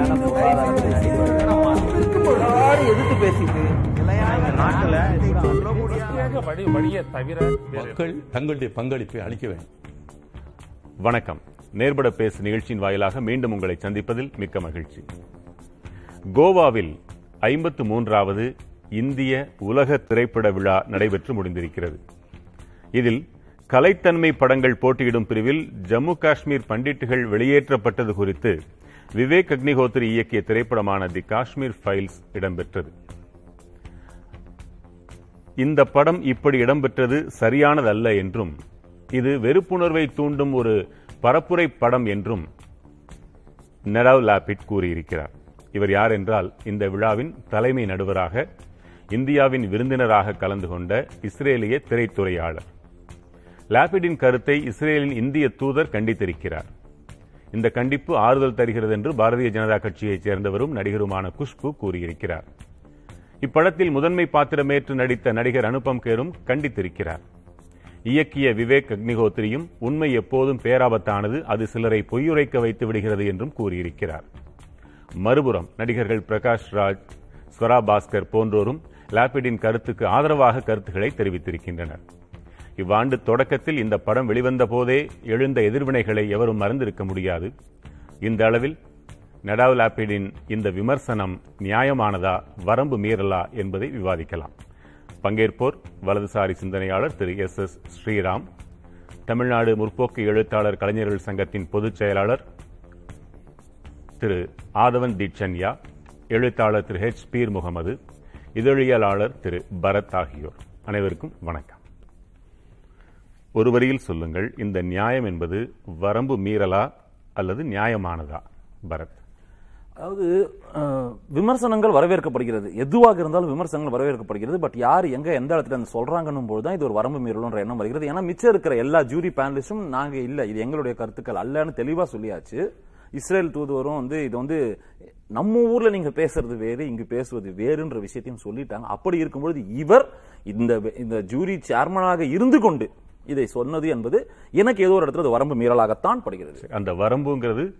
எதிர்த்து பொருளாதாரத்தை அடிப்படையில் எதிர்த்து பேசிட்டு மக்கள் தங்களுடைய பங்களிப்பை அளிக்க வேண்டும். வணக்கம். நேர்பட பேசு நிகழ்ச்சியின் வாயிலாக மீண்டும் உங்களை சந்திப்பதில் மிக்க மகிழ்ச்சி. கோவாவில் ஐம்பத்து மூன்றாவது இந்திய உலக திரைப்பட விழா நடைபெற்று முடிந்திருக்கிறது. இதில் கலைத்தன்மை படங்கள் போட்டியிடும் பிரிவில் ஜம்மு காஷ்மீர் பண்டிட்டுகள் வெளியேற்றப்பட்டது குறித்து விவேக் அக்னிஹோத்ரி இயக்கிய திரைப்படமான தி காஷ்மீர் ஃபைல்ஸ் இடம்பெற்றது. இந்த படம் இப்படி இடம்பெற்றது சரியானதல்ல என்றும் இது வெறுப்புணர்வை தூண்டும் ஒரு பரப்புரை படம் என்றும் நெடாவ் லாபிட் கூறியிருக்கிறார். இவர் யார் என்றால் இந்த விழாவின் தலைமை நடுவராக இந்தியாவின் விருந்தினராக கலந்து கொண்ட இஸ்ரேலிய திரைத்துறையாளர். லாபிடின் கருத்தை இஸ்ரேலின் இந்திய தூதர் கண்டித்திருக்கிறார். இந்த கண்டிப்பு ஆறுதல் தருகிறது என்று பாரதிய ஜனதா கட்சியைச் சேர்ந்தவரும் நடிகருமான குஷ்பு கூறியிருக்கிறார். இப்படத்தில் முதன்மை பாத்திரமேற்று நடித்த நடிகர் அனுபம் கேரும் கண்டித்திருக்கிறார். இயக்கிய விவேக் அக்னிஹோத்ரியும் உண்மை எப்போதும் பேராபத்தானது அது சிலரை பொய்யுரைக்க வைத்து விடுகிறது என்றும் கூறியிருக்கிறார். மறுபுறம் நடிகர்கள் பிரகாஷ் ராஜ் ஸ்வரா பாஸ்கர் போன்றோரும் லாபிடின் கருத்துக்கு ஆதரவாக கருத்துக்களை தெரிவித்திருக்கின்றனர். இவ்வாண்டு தொடக்கத்தில் இந்த படம் வெளிவந்த போதே எழுந்த எதிர்வினைகளை எவரும் மறந்திருக்க முடியாது. இந்த அளவில் நடாவ் லாபிடின் இந்த விமர்சனம் நியாயமானதா வரம்பு மீறலா என்பதை விவாதிக்கலாம். பங்கேற்போர் வலதுசாரி சிந்தனையாளர் திரு எஸ் எஸ் ஸ்ரீராம் தமிழ்நாடு முற்போக்கு எழுத்தாளர் கலைஞர்கள் சங்கத்தின் பொதுச் செயலாளர் திரு ஆதவன் தீட்சன்யா எழுத்தாளர் திரு ஹெச் பீர் முகமது இதழியலாளர் திரு பரத் ஆகியோர். அனைவருக்கும் வணக்கம். ஒரு வரியில் சொல்லுங்கள் இந்த நியாயம் என்பது வரம்பு மீறலா அல்லது நியாயமானதா? பரத். அதாவது விமர்சனங்கள் வரவேற்கப்படுகிறது. எதுவாக இருந்தாலும் விமர்சனங்கள் வரவேற்கப்படுகிறது. பட் யார் எங்க எந்த இடத்துல இருந்து சொல்றாங்கன்னும் போது தான் இது ஒரு வரம்பு மீறலுன்ற எண்ணம் வருகிறது. ஏன்னா மிச்சம் இருக்கிற எல்லா ஜூரி பேனலிஸ்டும் நாங்க இல்ல இது எங்களுடைய கருத்துக்கள் அல்லன்னு தெளிவா சொல்லியாச்சு. இஸ்ரேல் தூதுவரும் வந்து இது வந்து நம்ம ஊர்ல நீங்க பேசுறது வேறு இங்கு பேசுவது வேறுன்ற விஷயத்தையும் சொல்லிட்டாங்க. அப்படி இருக்கும்பொழுது இவர் இந்த இந்த ஜூரி சேர்மனாக இருந்து கொண்டு இதை சொன்னது என்பது எனக்கு ஏதோ ஒரு இடத்துல அது வரம்பு மீறலாகத்தான் படுகிறது. அந்த வரம்புங்கிறது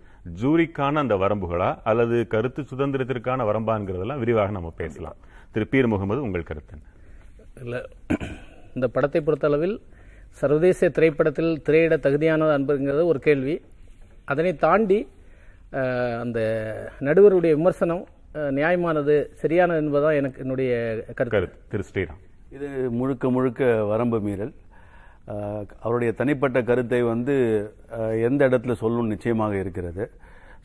ஜூரிக்கான அந்த வரம்புகளா அல்லது கருத்து சுதந்திரத்திற்கான வரம்பாங்கிறதெல்லாம் விரிவாக நம்ம பேசலாம். திரு. பீர் முகமது உங்கள் கருத்து? இல்லை. இந்த படத்தை பொறுத்தளவில் சர்வதேச திரைப்படத்தில் திரையிட தகுதியானது அன்புங்கிறது ஒரு கேள்வி. அதனை தாண்டி அந்த நடுவருடைய விமர்சனம் நியாயமானது சரியானது என்பதுதான் எனக்கு என்னுடைய கருத்து. கருத்து. திரு. ஸ்ரீராம். இது முழுக்க முழுக்க வரம்பு மீறல். அவருடைய தனிப்பட்ட கருத்தை வந்து எந்த இடத்துல சொல்லணும் நிச்சயமாக இருக்கிறது.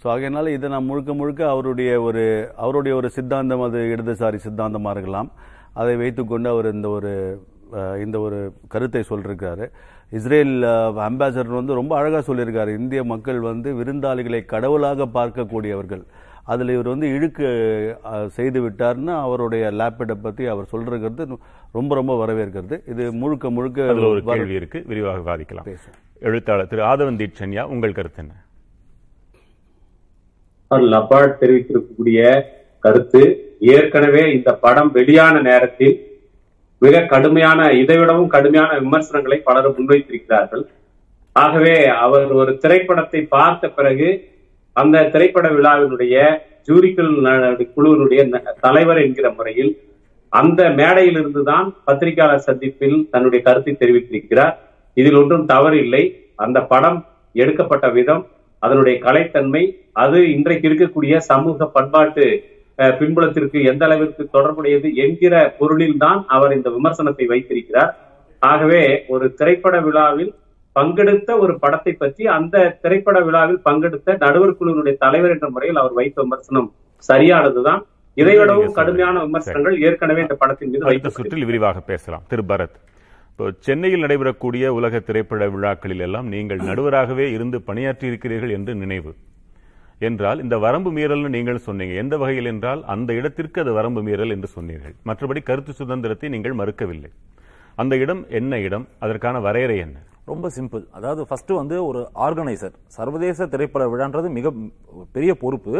ஸோ ஆகையினால இதை நான் முழுக்க முழுக்க அவருடைய ஒரு அவருடைய ஒரு சித்தாந்தம் அது இடதுசாரி சித்தாந்தமாக இருக்கலாம். அதை வைத்துக்கொண்டு அவர் இந்த ஒரு இந்த ஒரு கருத்தை சொல்லியிருக்காரு இஸ்ரேல் அம்பாசடர் வந்து ரொம்ப அழகாக சொல்லியிருக்காரு. இந்திய மக்கள் வந்து விருந்தாளிகளை கடவுளாக பார்க்கக்கூடியவர்கள். அதில் இவர் வந்து இழுக்கு செய்து விட்டார்னு அவருடைய லேப்டாப் பற்றி அவர் சொல்றது ரொம்ப ரொம்ப வரவேற்கிறது. இது முழுக்க முழுக்க அதுல ஒரு கேள்வி இருக்கு. விரிவாக விவாதிக்கலாம். எழுத்தாளர் திரு ஆதவன் தீட்சன்யா உங்கள் கருத்து என்ன? லபாட் தெரிவித்திருக்கக்கூடிய கருத்து ஏற்கனவே இந்த படம் வெளியான நேரத்தில் மிக கடுமையான இதைவிடவும் கடுமையான விமர்சனங்களை பலரும் முன்வைத்திருக்கிறார்கள். ஆகவே அவர் ஒரு திரைப்படத்தை பார்த்த பிறகு அந்த திரைப்பட விழாவினுடைய ஜூரிக்குள் ந- குழுவினுடைய தலைவர் என்கிற முறையில் அந்த மேடையிலிருந்து தான் பத்திரிகையாளர் சந்திப்பில் தன்னுடைய கருத்தை தெரிவித்திருக்கிறார். இதில் ஒன்றும் தவறு இல்லை அந்த படம் எடுக்கப்பட்ட விதம் அதனுடைய கலைத்தன்மை அது இன்றைக்கு இருக்கக்கூடிய சமூக பண்பாட்டு பின்புலத்திற்கு எந்த அளவிற்கு தொடர்புடையது என்கிற பொருளில் தான் அவர் இந்த விமர்சனத்தை வைத்திருக்கிறார். ஆகவே ஒரு திரைப்பட விழாவில் பங்கெடுத்த ஒரு படத்தை பற்றி அந்த திரைப்பட விழாவில் பங்கெடுத்த நடுவர் குழுவினுடைய தலைவர் என்ற முறையில் அவர் வைத்த விமர்சனம் சரியானதுதான். இதைவிடவும் கடுமையான விமர்சனங்கள் ஏற்கனவே இந்த படத்தின் மீது வைக்கப்பட்டிருக்கிறது சுற்றில் விரிவாக பேசலாம். திரு பரத் இப்போ சென்னையில் நடைபெறக்கூடிய உலக திரைப்பட விழாக்களில் எல்லாம் நீங்கள் நடுவராகவே இருந்து பணியாற்றி இருக்கிறீர்கள் என்று நினைவு. என்றால் இந்த வரம்பு மீறல்னு நீங்கள் சொன்னீங்க. எந்த வகையில் என்றால் அந்த இடத்திற்கு அது வரம்பு மீறல் என்று சொன்னீர்கள். மற்றபடி கருத்து சுதந்திரத்தை நீங்கள் மறுக்கவில்லை. அந்த இடம் என்ன இடம்? அதற்கான வரையறை என்ன? ரொம்ப சிம்பிள். அதாவது ஃபர்ஸ்ட் வந்து ஒரு ஆர்கனைசர் சர்வதேச திரைப்பட விழான்றது மிக பெரிய பொறுப்பு.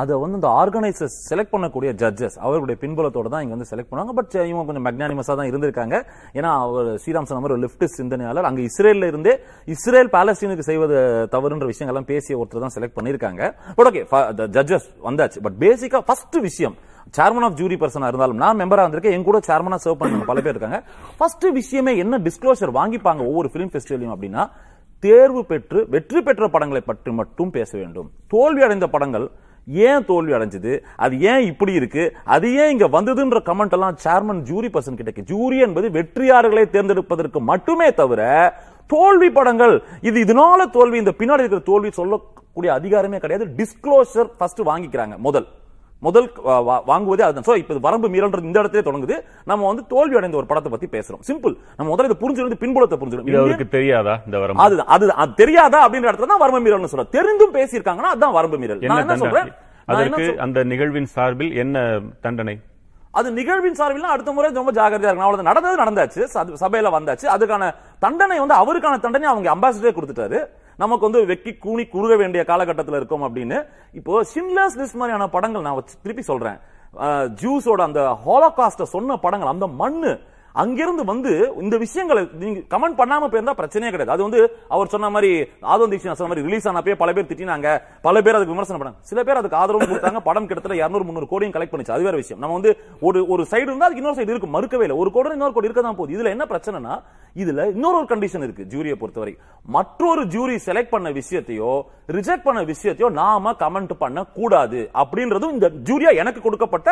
அதை வந்து இந்த ஆர்கனைசர் செலக்ட் பண்ணக்கூடிய ஜட்ஜஸ் அவர்களுடைய பின்புலத்தோட தான் இங்கே வந்து செலக்ட் பண்ணுவாங்க. பட் இவங்க கொஞ்சம் மெக்னானிமஸாக தான் இருந்திருக்காங்க. ஏன்னா அவர் ஸ்ரீராம் சொன்ன மாதிரி ஒரு லெப்ட் சிந்தனையாளர். அங்கே இஸ்ரேலில் இருந்தே இஸ்ரேல் பாலஸ்தீனுக்கு செய்வது தவறுன்ற விஷயங்கள்லாம் பேசிய ஒருத்தர் தான் செலக்ட் பண்ணியிருக்காங்க. பட் ஓகே ஜட்ஜஸ் வந்தாச்சு. பட் பேசிக்காக ஃபர்ஸ்ட் விஷயம் சேர்மன் ஆஃப் ஜூரி பர்சனாக இருந்தாலும் நான் மெம்பராக இருந்திருக்கேன் என் கூட சேர்மனாக சர்வ் பண்ணுங்க பல பேர் இருக்காங்க. ஃபர்ஸ்ட் விஷயமே என்ன டிஸ்க்ளோஷர் வாங்கிப்பாங்க ஒவ்வொரு ஃபிலிம் ஃபெஸ்டிவலையும் அப்படின்னா தேர்வு பெற்று வெற்றி பெற்ற படங்களை பற்றி மட்டும் பேச வேண்டும். தோல்வி அடைந்த படங்கள் ஏன் தோல்வி அடைஞ்சது அது ஏன் இப்படி இருக்கு அது ஏன் இங்க வந்ததுன்ற கமெண்ட் எல்லாம் சேர்மன் ஜூரி பர்சன் கிட்ட ஜூரி என்பது வெற்றியாளர்களை தேர்ந்தெடுப்பதற்கு மட்டுமே தவிர தோல்வி படங்கள் இது இதனால தோல்வி இந்த பின்னாடி இருக்கிற தோல்வி சொல்லக்கூடிய அதிகாரமே கிடையாது. டிஸ்க்ளோஷர் ஃபர்ஸ்ட் வாங்கிக்கிறாங்க முதல். முதல் வாங்குவதே அதுதான். சோ இப்ப இது வரம்பு மீறல்ன்றது இந்த இடத்துல தொடங்குது. நம்ம வந்து தோல்வி அடைந்த ஒரு படத்தை பத்தி பேசுறோம். சிம்பிள் நம்ம முதல்ல இதை புரிஞ்சுருந்து பின்புலத்தை இது புரிஞ்சுக்கணும் அவருக்கு தெரியாதா இந்த வரம்பு? அதுதான் அதுதான். அது தெரியாதா அப்படின்ற இடத்துல தான் வரம்பு மீறல்னு சொல்றேன் தெரிந்தும் பேசியிருக்காங்கன்னா அதான் வரம்பு மீறல். என்ன நான் என்ன சொல்றேன்? அதற்கு அந்த நிகழ்வின் சார்பில் என்ன தண்டனை? அது நிகழ்வின் சார்பில் அடுத்த முறை ரொம்ப ஜாகிரதையா இருக்கணும். அவ்வளவு நடந்தது நடந்தாச்சு. சபையில வந்தாச்சு. அதுக்கான தண்டனை வந்து அவருக்கான தண்டனை அவங்க அம்பாசிடரே கொடுத்துட்டாரு. நமக்கு வந்து வெக்கி கூனி குறுக வேண்டிய காலகட்டத்தில் இருக்கோம் அப்படின்னு. இப்போ ஷின்லர்ஸ் லிஸ்ட் மாதிரியான படங்கள் நான் திருப்பி சொல்றேன். ஜூஸோட அந்த ஹோலோகாஸ்ட சொன்ன படங்கள் அந்த மண்ணு அங்கிருந்து வந்து இந்த விஷயங்களை நீங்க கமெண்ட் பண்ணாம போயிருந்தா பிரச்சனையே கிடையாது. அது வந்து அவர் சொன்ன மாதிரி ஆதவன் தீக்ஷன் சொன்ன மாதிரி ரிலீஸ் ஆனப்பே பல பேர் திட்டினாங்க. பல பேர் அதுக்கு விமர்சனம் பண்ணாங்க. சில பேர் அதுக்கு ஆதரவு கொடுத்தாங்க. படம் கிட்டத்தட்ட 200 முந்நூறு கோடியும் கலெக்ட் பண்ணிச்சு. அது வேற விஷயம். நம்ம வந்து ஒரு ஒரு சைடு இருந்தா அதுக்கு இன்னொரு சைடு இருக்கு. மறுக்கவே இல்லை. ஒரு கோடி இன்னொரு கோடி இருக்க தான் போகுது. இதுல என்ன பிரச்சனைனா இதுல இன்னொரு ஒரு கண்டிஷன் இருக்கு ஜூரியை பொறுத்தவரை. மற்றொரு ஜூரி செலக்ட் பண்ண விஷயத்தையோ ரிஜெக்ட் பண்ண விஷயத்தையோ நாம கமெண்ட் பண்ண கூடாது அப்படின்றதும் இந்த ஜூரியா எனக்கு கொடுக்கப்பட்ட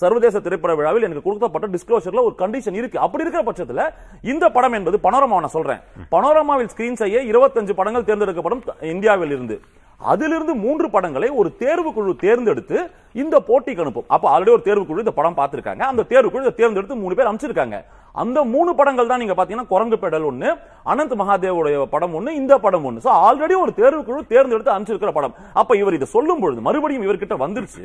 சர்வதேச திரைப்பட விழாவில் எனக்கு கொடுக்கப்பட்ட டிஸ்க்ளோஷர்ல ஒரு கண்டிஷன் இருக்கு. அப்படி இருக்கிற பட்சத்துல இந்த படம் என்பது பனோரமா நான் சொல்றேன். பனோரமாவில் ஸ்கிரீன் செய்ய 25 படங்கள் தேர்ந்தெடுக்கப்படும் இந்தியாவில் இருந்து. அதிலிருந்து மூன்று படங்களை ஒரு தேர்வு குழு தேர்ந்தெடுத்து இந்த போட்டிக்கு அனுப்பும். அப்ப ஆல்ரெடி ஒரு தேர்வு குழு இந்த படம் பார்த்திருக்காங்க. அந்த தேர்வு குழு இதை தேர்ந்தெடுத்து மூணு பேர் அமைச்சிருக்காங்க அந்த மூணு படங்கள் தான் நீங்க பாத்தீங்கன்னா குரங்கு பெடல் ஒண்ணு அனந்த் மகாதேவோடைய படம் ஒண்ணு இந்த படம் ஒண்ணு. சோ ஆல்ரெடி ஒரு தேர்வு குழு தேர்ந்தெடுத்து அமைச்சிருக்கிற படம். அப்ப இவர் இதை சொல்லும் பொழுது மறுபடியும் இவர்கிட்ட வந்துருச்சு.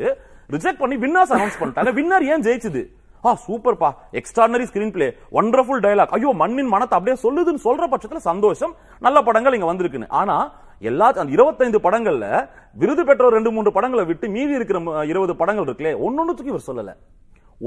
ரிஜெக்ட் பண்ணி வின்னர்ஸ் அனௌன்ஸ் பண்ணிட்டாங்க வின்னர் ஏன் ஜெயிச்சது? ஆ சூப்பர்ப்பா extraordinary screen play wonderful dialogue ஐயோ மண்ணின் மனத்தை அப்படியே சொல்லுதுன்னு சொல்ற பட்சத்துல சந்தோஷம். நல்ல படங்கள் இங்க வந்திருக்குன்னு. ஆனா எல்லா அந்த 25 படங்கள்ல விருது பெற்ற ரெண்டு மூன்று படங்களை விட்டு மீதி இருக்கிற இருபது படங்கள் இருக்குல்லே ஒன்னொன்னுத்துக்கு இவர் சொல்லல.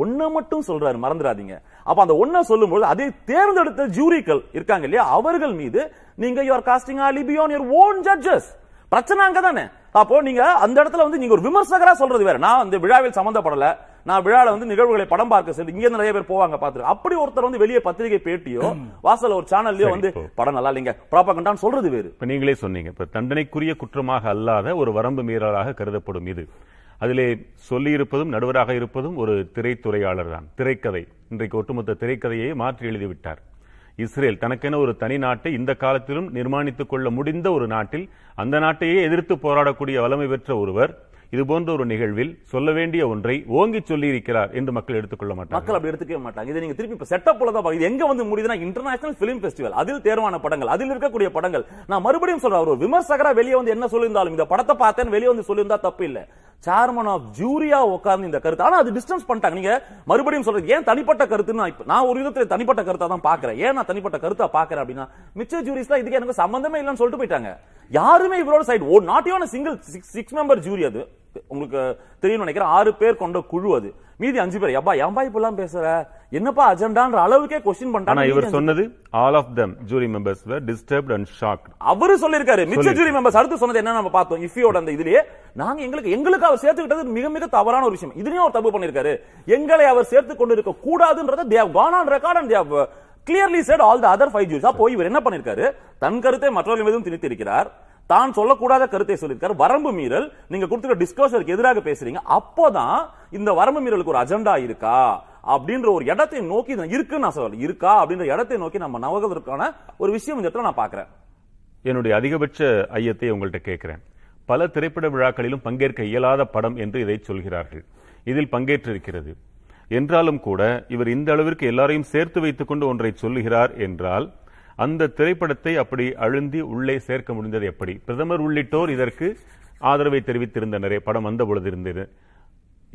ஒன்ன மட்டும் சொல்றாரு மறந்துடாதீங்க. அப்ப அந்த ஒன்ன சொல்லும்போது அதை தேர்ந்தெடுத்த ஜூரிகள் இருக்காங்க இல்லையா? அவர்கள் மீது நீங்க யுவர் காஸ்டிங் ஆலி பியான் யுவர் ஓன் ஜட்ஜஸ் பிரச்சனை அங்கதானே? அப்போ நீங்க அந்த இடத்துல வந்து நீங்க ஒரு விமர்சகரா சொல்றது வேற. நான் அந்த விழாவில் சம்பந்தப்படல. நான் விழால வந்து நிகழ்வுகளை படம் பார்க்க சென்று இங்க நிறைய பேர் போவாங்க பாத்துருக்கேன் அப்படி ஒருத்தர் வந்து வெளியே பத்திரிகை பேட்டியோ வாசல்ல ஒரு சேனல்லயோ வந்து. படம் நல்லா இல்லைங்க. ப்ராப்பகண்டான்னு சொல்றது வேறு. இப்ப நீங்களே சொன்னீங்க. இப்ப தண்டனைக்குரிய குற்றமாக அல்லாத ஒரு வரம்பு மீறலாக கருதப்படும் இது. அதிலே சொல்லியிருப்பதும் நடுவராக இருப்பதும் ஒரு திரைத்துறையாளர் தான். திரைக்கதை. இன்றைக்கு ஒட்டுமொத்த திரைக்கதையை மாற்றி எழுதிவிட்டார். இஸ்ரேல் தனக்கென ஒரு தனி நாட்டை இந்த காலத்திலும் நிர்மாணித்துக் கொள்ள முடிந்த ஒரு நாட்டில் அந்த நாட்டையே எதிர்த்து போராடக்கூடிய வல்லமை பெற்ற ஒருவர் இது போன்ற ஒரு நிகழ்வில் சொல்ல வேண்டிய ஒன்றை ஓங்கி சொல்லியிருக்கிறார் என்று மக்கள் எடுத்துக்கொள்ள மாட்டாங்க மக்கள் அப்படி எடுத்துக்கவே மாட்டாங்க. இதை நீங்க திருப்பி செட்டப் போல தான் இது எங்க வந்து முடியுதுன்னா இன்டர்நேஷனல் பிலிம் ஃபெஸ்டிவல் அதில் தேர்வான படங்கள் அதில் இருக்கக்கூடிய படங்கள். நான் மறுபடியும் சொல்றேன் ஒரு விமர்சகரா வெளியே வந்து என்ன சொல்லியிருந்தாலும் இந்த படத்தை பார்த்தேன் வெளியே வந்து சொல்லியிருந்தா தப்பு இல்லை. சேர்மன் ஆஃப் ஜூரியா உட்கார்ந்து இந்த கருத்து. ஆனா அது டிஸ்டன்ஸ் பண்ணிட்டாங்க. நீங்க மறுபடியும் சொல்றது ஏன் தனிப்பட்ட கருத்துன்னு நான் இப்ப- நான் ஒரு விதத்துல தனிப்பட்ட கருத்தா தான் பாக்குறேன். ஏன் நான் தனிப்பட்ட கருத்தா பாக்குறேன் அப்படின்னா மிச்ச ஜூரிஸ்லாம் இதுக்கு எனக்கு சம்பந்தமே இல்லைன்னு சொல்லிட்டு போயிட்டாங்க. யாருமே இவரோட side oh not even single six member jury அது. உங்களுக்கு தெரியும் நினைக்கிறேன் ஆறு பேர் கொண்ட குழு அது. மீதி அஞ்சு பேர். எப்பா ஏன்பா இப்பெல்லாம் பேசுற? என்னப்பா அஜெண்டான்ற அளவுக்கே கொஸ்டின் ஆனா பண்றாங்க இவர் சொன்னது all of them jury members were disturbed and shocked. அவரு சொல்லிருக்காரு மிச்ச. ஜூரி மெம்பர்ஸ் அடுத்து சொன்னது என்ன நம்ம பார்த்தோம். இஃபியோட அந்த இதுலயே நாங்க எங்களுக்கு எங்களுக்கு அவர் சேர்த்துக்கிட்டது மிக மிக தவறான ஒரு விஷயம். இதுலயும் அவர் தப்பு பண்ணிருக்காரு எங்களை அவர் சேர்த்து கொண்டு இருக்க கூடாதுன்றத they have gone on record and clearly said all clearly said all the அப்போ இவர் என்ன பண்ணிருக்காரு? தன் கருத்தை மற்றவர்கள் மீதும் திணித்திருக்கிறார். தான் சொல்லக்கூடாத கருத்தை சொல்லியிருக்காரு வரம்பு மீறல் நீங்க கொடுத்துருக்க டிஸ்கோஷருக்கு எதிராக பேசுறீங்க. அப்போதான் இந்த வரம்பு மீறலுக்கு ஒரு அஜெண்டா இருக்கா? அப்படின்ற ஒரு இடத்தை நோக்கி இருக்குன்னு நான் சொல்ல இருக்கா? அப்படின்ற இடத்தை நோக்கி நம்ம நவகதற்கான ஒரு விஷயம் இந்த இடத்துல நான் பாக்குறேன் என்னுடைய அதிகபட்ச ஐயத்தை உங்கள்கிட்ட கேட்கிறேன். பல திரைப்பட விழாக்களிலும் பங்கேற்க இயலாத படம் என்று இதை சொல்கிறார்கள். இதில் பங்கேற்றிருக்கிறது. என்றாலும் கூட இவர் இந்த அளவிற்கு எல்லாரையும் சேர்த்து வைத்துக் கொண்டு ஒன்றை சொல்லுகிறார் என்றால் அந்த திரைப்படத்தை அப்படி அழுந்தி உள்ளே சேர்க்க முடிந்தது எப்படி? பிரதமர் உள்ளிட்டோர் இதற்கு ஆதரவை தெரிவித்திருந்தனரே படம் வந்த பொழுது இருந்தது.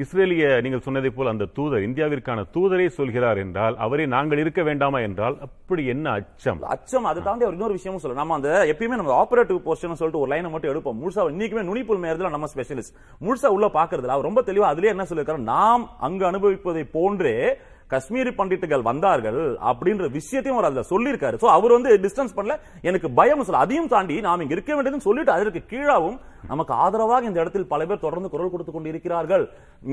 இஸ்ரேலிய நீங்கள் சொன்னதை போல் அந்த தூதர் இந்தியாவிற்கான தூதரே சொல்கிறார் என்றால் அவரே நாங்கள் இருக்க வேண்டாமா என்றால் அப்படி என்ன அச்சம்? அச்சம் அதை தாண்டி அவர் இன்னொரு விஷயமும் சொல்லலாம். நம்ம அந்த எப்பயுமே நம்ம ஆபரேட்டிவ் போர்ஷன் சொல்லிட்டு ஒரு லைனை மட்டும் எடுப்போம். முழுசா இன்னைக்குமே நுனிப்புல் மேயறதுல நம்ம ஸ்பெஷலிஸ்ட் முழுசா உள்ள பாக்குறதுல அவர் ரொம்ப தெளிவா அதுலயே என்ன சொல்லிருக்காரு நாம் அங்கு அனுபவிப்பதை போன்றே காஷ்மீரி பண்டிட்டுகள் வந்தார்கள் அப்படின்ற விஷயத்தையும் அவர் அதுல சொல்லியிருக்காரு. சோ அவர் வந்து டிஸ்டன்ஸ் பண்ணல. எனக்கு பயம் சொல்ல அதையும் தாண்டி நாம் இங்க இருக்க வேண்டியதுன்னு சொல்லிட்டு அதற்கு கீழாவும் நமக்கு ஆதரவாக இந்த இடத்தில் பல பேர் தொடர்ந்து குரல் கொடுத்து கொண்டு இருக்கிறார்கள்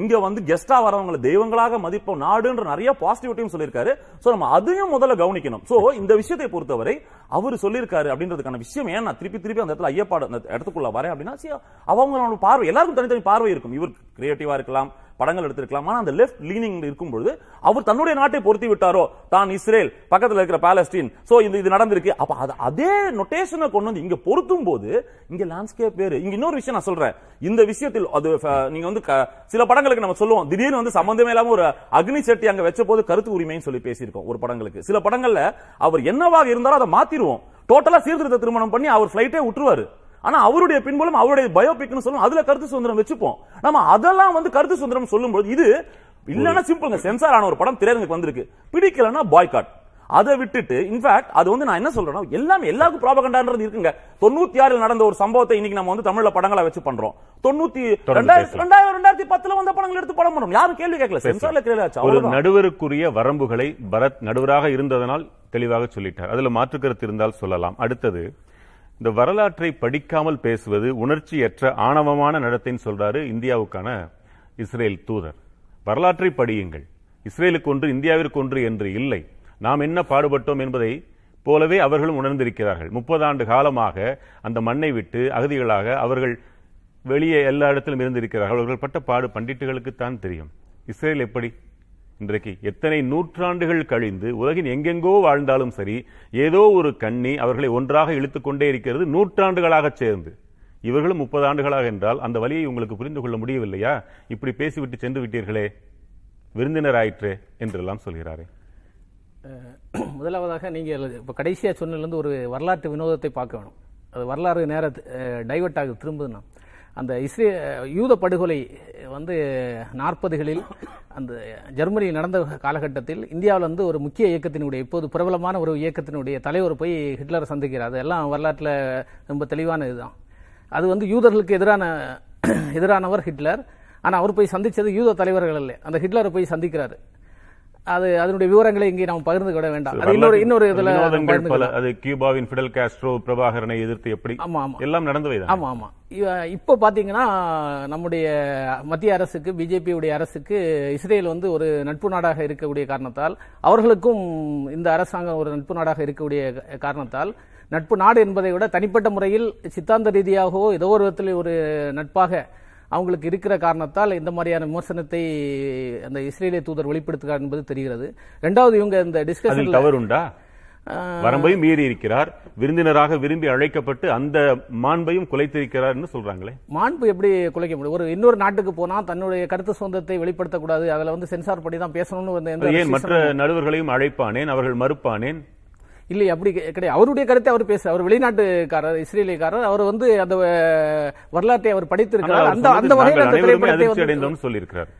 இங்க வந்து கெஸ்டா வரவங்களை தெய்வங்களாக மதிப்போம். நாடுன்ற நிறைய பாசிட்டிவிட்டியும் சொல்லியிருக்காரு. சோ நம்ம அதையும் முதல்ல கவனிக்கணும். சோ இந்த விஷயத்தை பொறுத்தவரை அவர் சொல்லியிருக்காரு அப்படின்றதுக்கான விஷயம் ஏன்? நான் திருப்பி திருப்பி அந்த இடத்துல ஐயப்பாடு அந்த இடத்துக்குள்ள வரேன் அப்படின்னா அவங்க அவங்களோட பார்வை எல்லாருக்கும் தனித்தனி பார்வை இருக்கும். இவர் கிரியேட்டிவா இருக்கலாம். படங்கள் எடுத்திருக்கலாம். ஆனால் அந்த லெஃப்ட் லீனிங் இருக்கும் பொழுது அவர் தன்னுடைய நாட்டை பொருத்தி விட்டாரோ? தான் இஸ்ரேல் பக்கத்தில் இருக்கிற பாலஸ்டீன் ஸோ இந்த இது நடந்திருக்கு. அப்போ அது அதே நொட்டேஷனை கொண்டு வந்து இங்கே பொருத்தும் போது இங்கே லேண்ட்ஸ்கேப் வேறு. இங்கே இன்னொரு விஷயம் நான் சொல்கிறேன் இந்த விஷயத்தில் அது நீங்கள் வந்து க- சில படங்களுக்கு நம்ம சொல்லுவோம். திடீர்னு வந்து சம்பந்தமே இல்லாமல் ஒரு அக்னி செட்டி அங்கே வச்ச போது கருத்து உரிமைன்னு சொல்லி பேசியிருக்கோம் ஒரு படங்களுக்கு. சில படங்களில் அவர் என்னவாக இருந்தாலும் அதை மாத்திருவோம். டோட்டலா சீர்திருத்த திருமணம் பண்ணி அவர் பிளைட்டே விட்டுருவாரு. ஆனா அவருடைய பின்புலம் அவருடைய பயோபிக்னு சொல்லும் அதுல கருத்து சுதந்திரம் வச்சுப்போம். நம்ம அதெல்லாம் வந்து கருத்து சுதந்திரம் சொல்லும்போது இது இல்லன்னா சிம்பிள்ங்க சென்சார் ஆன ஒரு படம் திரையரங்குக்கு வந்திருக்கு. பிடிக்கலன்னா பாய்காட் அதை விட்டுட்டு இன்ஃபேக்ட் அது வந்து நான் என்ன சொல்றேன்னா எல்லாமே எல்லாருக்கும் ப்ராபகண்டான்றது இருக்குங்க. தொண்ணூத்தி ஆறில் நடந்த ஒரு சம்பவத்தை இன்னைக்கு நம்ம வந்து தமிழ்ல படங்களா வச்சு பண்றோம். தொண்ணூத்தி ரெண்டாயிரத்தி. ரெண்டாயிரம் ரெண்டாயிரத்தி பத்துல வந்த படங்கள் எடுத்து படம் பண்ணும் யாரும் கேள்வி கேட்கல. சென்சார்ல கேள்வி ஒரு. நடுவருக்குரிய வரம்புகளை பரத் நடுவராக இருந்ததனால் தெளிவாக சொல்லிட்டார். அதுல மாற்று கருத்து இருந்தால் சொல்லலாம். அடுத்தது இந்த வரலாற்றை படிக்காமல் பேசுவது உணர்ச்சியற்ற ஆணவமான நடத்தைன்னு சொல்றாரு இந்தியாவுக்கான இஸ்ரேல் தூதர். வரலாற்றை படியுங்கள். இஸ்ரேலுக்கு ஒன்று இந்தியாவிற்கு ஒன்று என்று இல்லை. நாம் என்ன பாடுபட்டோம் என்பதை போலவே அவர்களும் உணர்ந்திருக்கிறார்கள். முப்பது ஆண்டு காலமாக அந்த மண்ணை விட்டு அகதிகளாக அவர்கள் வெளியே எல்லா இடத்திலும் இருந்திருக்கிறார்கள். அவர்கள் பட்ட பாடு பண்டிட்டுகளுக்குத்தான் தெரியும். இஸ்ரேல் எப்படி? இன்றைக்கு எத்தனை நூற்றாண்டுகள் கழிந்து உலகின் எங்கெங்கோ வாழ்ந்தாலும் சரி ஏதோ ஒரு கண்ணி அவர்களை ஒன்றாக இழுத்துக்கொண்டே இருக்கிறது நூற்றாண்டுகளாக சேர்ந்து. இவர்களும் முப்பது ஆண்டுகளாக என்றால் அந்த வழியை உங்களுக்கு புரிந்து கொள்ள முடியவில்லையா? இப்படி பேசிவிட்டு சென்று விட்டீர்களே விருந்தினர் ஆயிற்றே என்றெல்லாம் சொல்கிறாரே. முதலாவதாக நீங்கள் இப்போ கடைசியாக சொன்னதுலேருந்து ஒரு வரலாற்று வினோதத்தை பார்க்க வேணும் அது வரலாறு நேர டைவர்ட் ஆக திரும்புதுன்னா. அந்த இஸ்ரே யூத படுகொலை வந்து நாற்பதுகளில் அந்த ஜெர்மனி நடந்த காலகட்டத்தில் இந்தியாவில் வந்து ஒரு முக்கிய இயக்கத்தினுடைய இப்போது பிரபலமான ஒரு இயக்கத்தினுடைய தலைவர் போய் ஹிட்லரை சந்திக்கிறார். அதெல்லாம் வரலாற்றில் ரொம்ப தெளிவான இதுதான். அது வந்து யூதர்களுக்கு எதிரான எதிரானவர் ஹிட்லர். ஆனால் அவர் போய் சந்திச்சது யூத தலைவர்கள் இல்லை அந்த ஹிட்லரை போய் சந்திக்கிறாரு. அது அதனுடைய விவரங்களை இங்கே நாம் பகிர்ந்து கொள்ள வேண்டாம். அது இன்னொரு இன்னொரு இதுல பல. அது கியூபாவின் ஃபிடல் காஸ்ட்ரோ பிரபாகரனை எதிர்த்து எப்படி ஆமா ஆமா. எல்லாம் நடந்தவைதான். ஆமா ஆமா. இப்போ பாத்தீங்கன்னா நம்முடைய மத்திய அரசுக்கு பிஜேபி உடைய அரசுக்கு இஸ்ரேல் வந்து ஒரு நட்பு நாடாக இருக்கக்கூடிய காரணத்தால் அவர்களுக்கும் இந்த அரசாங்கம் ஒரு நட்பு நாடாக இருக்கக்கூடிய காரணத்தால் நட்பு நாடு என்பதை விட தனிப்பட்ட முறையில் சித்தாந்த ரீதியாகவோ ஏதோ ஒரு விதத்தில் ஒரு நட்பாக அவங்களுக்கு இருக்கிற காரணத்தால் இந்த மாதிரியான விமர்சனத்தை அந்த இஸ்ரேலிய தூதர் வெளிப்படுத்துகிறார் என்பது தெரிகிறது. ரெண்டாவது இவங்க இந்த அதில் டிஸ்கஷன்ல தவறுண்டா? வரம்பையும் மீறி இருக்கிறார். விருந்தினராக விரும்பி அழைக்கப்பட்டு அந்த மாண்பையும் குலைத்திருக்கிறார் சொல்றாங்களே. மாண்பு எப்படி குலைக்க முடியும்? ஒரு இன்னொரு நாட்டுக்கு போனா தன்னுடைய கருத்து சுதந்திரத்தை வெளிப்படுத்தக்கூடாது. அதுல வந்து சென்சார் படி தான் பேசணும்னு ஏன் மற்ற நடுவர்களையும் அழைப்பானேன்? அவர்கள் மறுப்பானேன்? இல்லை அப்படி கிடையாது. அவருடைய கருத்தை அவர் பேச அவர் வெளிநாட்டுக்காரர் இஸ்ரேலியக்காரர் அவர் வந்து அந்த வரலாற்றை அவர் படித்திருக்கிறார். அந்த அந்த வகையில் அந்த திரைப்படத்தை சொல்லியிருக்கிறார்.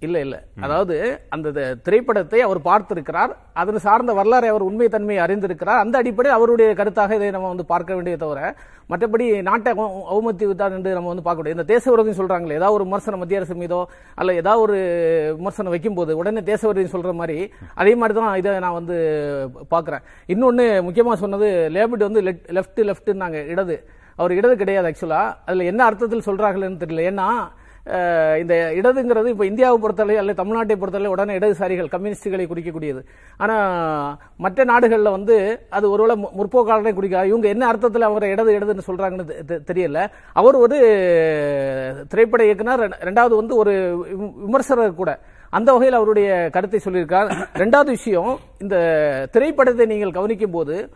இல்லை இல்லை. அதாவது அந்த த- திரைப்படத்தை அவர் பார்த்திருக்கிறார். அதன் சார்ந்த வரலாறு அவர் உண்மை தன்மையை அறிந்திருக்கிறார். அந்த அடிப்படையில் அவருடைய கருத்தாக இதை நம்ம வந்து பார்க்க வேண்டிய தவிர மற்றபடி நாட்டை அவமதி விட்டார் என்று நம்ம வந்து பார்க்க முடியாது. இந்த தேச விரோதம் சொல்றாங்களே ஏதாவது ஒரு விமர்சனம் மத்திய அரசு மீதோ அல்ல ஏதாவது ஒரு விமர்சனம் வைக்கும்போது உடனே தேச விரோதம் சொல்ற மாதிரி அதே மாதிரி தான் இதை நான் வந்து பார்க்குறேன். இன்னொன்று முக்கியமாக சொன்னது லேபிட் வந்து லெஃப்ட் லெஃப்ட்னாங்க இடது. அவர் இடது கிடையாது ஆக்சுவலாக அதில் என்ன அர்த்தத்தில் சொல்றாங்கன்னு தெரியல. ஏன்னா இந்த இடதுங்கிறது இப்போ இந்தியாவை பொறுத்தவரை அல்லது தமிழ்நாட்டை பொறுத்தவரை உடனே இடதுசாரிகள் கம்யூனிஸ்டுகளை குறிக்கக்கூடியது. ஆனால் மற்ற நாடுகளில் வந்து அது ஒருவேளை முற்போக்காளரை குறிக்க இவங்க என்ன அர்த்தத்தில் அவரை இடது இடதுன்னு சொல்கிறாங்கன்னு தெ- தெரியல. அவர் ஒரு திரைப்பட இயக்குனர் ரெண்டாவது வந்து ஒரு விமர்சகர் கூட. அந்த வகையில் அவருடைய கருத்தை சொல்லியிருக்கார். ரெண்டாவது விஷயம் இந்த திரைப்படத்தை நீங்கள் கவனிக்கும் போது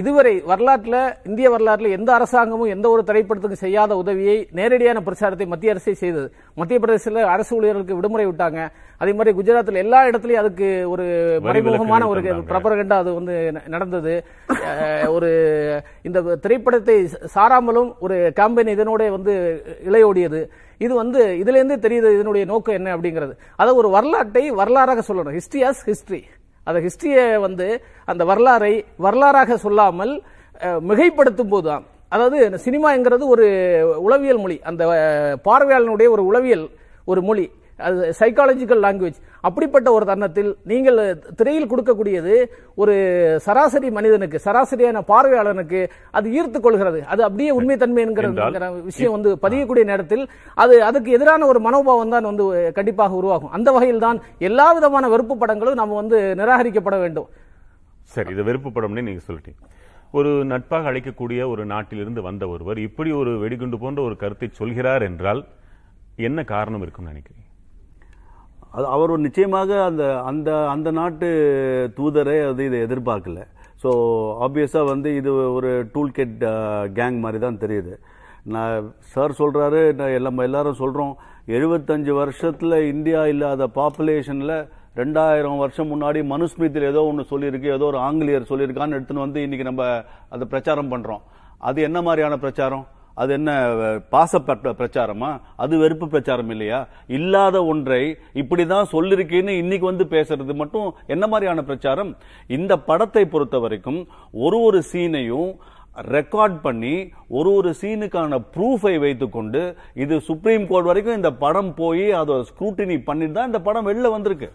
இதுவரை வரலாற்றில் இந்திய வரலாற்றில் எந்த அரசாங்கமும் எந்த ஒரு திரைப்படத்துக்கும் செய்யாத உதவியை நேரடியான பிரச்சாரத்தை மத்திய அரசே செய்தது. மத்திய பிரதேசத்தில் அரசு ஊழியர்களுக்கு விடுமுறை விட்டாங்க. அதே மாதிரி குஜராத்தில் எல்லா இடத்துலயும் அதுக்கு ஒரு மறைமுகமான ஒரு. பிரபரகண்டா அது வந்து நடந்தது. ஒரு இந்த திரைப்படத்தை சாராமலும் ஒரு கேம்பெயின் இதனோட வந்து இளையோடியது இது வந்து இதுல இருந்து தெரியுது இதனுடைய நோக்கம் என்ன அப்படிங்கிறது. அதை ஒரு வரலாற்றை வரலாறாக சொல்லணும். ஹிஸ்டரி ஆஸ் ஹிஸ்டரி அந்த ஹிஸ்டரியை வந்து அந்த வரலாறை வரலாறாக சொல்லாமல் மிகைப்படுத்தும் மிகைப்படுத்தும் போதுதான். அதாவது இந்த சினிமாங்கிறது ஒரு உளவியல் மொழி. அந்த பார்வையாளனுடைய ஒரு உளவியல் ஒரு மொழி. அது சைக்காலஜிக்கல் லாங்குவேஜ் அப்படிப்பட்ட ஒரு தருணத்தில் நீங்கள் திரையில் கொடுக்கக்கூடியது ஒரு சராசரி மனிதனுக்கு சராசரியான பார்வையாளனுக்கு அது ஈர்த்து கொள்கிறது. அது அப்படியே உண்மை தன்மை என்கிற விஷயம் வந்து பதியக்கூடிய நேரத்தில் அது அதுக்கு எதிரான ஒரு மனோபாவம் தான் வந்து கண்டிப்பாக உருவாகும். அந்த வகையில் தான் எல்லா விதமான வெறுப்பு படங்களும் நம்ம வந்து நிராகரிக்கப்பட வேண்டும். சரி இது வெறுப்பு படம்னு நீங்க சொல்லிட்டீங்க. ஒரு நட்பாக அழைக்கக்கூடிய ஒரு நாட்டிலிருந்து வந்த ஒருவர் இப்படி ஒரு வெடிகுண்டு போன்ற ஒரு கருத்தை சொல்கிறார் என்றால் என்ன காரணம் இருக்கும்னு நினைக்கிறீங்க? அது அவர் ஒரு நிச்சயமாக அந்த அந்த அந்த நாட்டு தூதரை அது இதை எதிர்பார்க்கல. ஸோ ஆப்வியஸாக வந்து இது ஒரு டூல் கெட் கேங் மாதிரி தான் தெரியுது நான் சார் சொல்கிறாரு நம்ம எல்லாரும் சொல்கிறோம் எழுபத்தஞ்சு வருஷத்தில் இந்தியா இல்லாத பாப்புலேஷனில் ரெண்டாயிரம் வருஷம் முன்னாடி மனுஸ்மிருதியில் ஏதோ ஒன்று சொல்லியிருக்கு ஏதோ ஒரு ஆங்கிலேயர் சொல்லியிருக்கான்னு எடுத்துன்னு வந்து இன்றைக்கி நம்ம அதை பிரச்சாரம் பண்ணுறோம் அது என்ன மாதிரியான பிரச்சாரம்? அது என்ன பாச பிரச்சாரமா? அது வெறுப்பு பிரச்சாரம் இல்லையா? இல்லாத ஒன்றை இப்படிதான் சொல்லிருக்கேன்னு இன்னைக்கு வந்து பேசுறது மட்டும் என்ன மாதிரியான பிரச்சாரம்? இந்த படத்தை பொறுத்த வரைக்கும் ஒரு ஒரு சீனையும் ரெக்கார்ட் பண்ணி ஒரு ஒரு சீனுக்கான ப்ரூஃபை வைத்துக்கொண்டு இது சுப்ரீம் கோர்ட் வரைக்கும் இந்த படம் போய் அதை ஸ்க்ரூட்டினி பண்ணிட்டு தான் இந்த படம் வெளில வந்திருக்கு.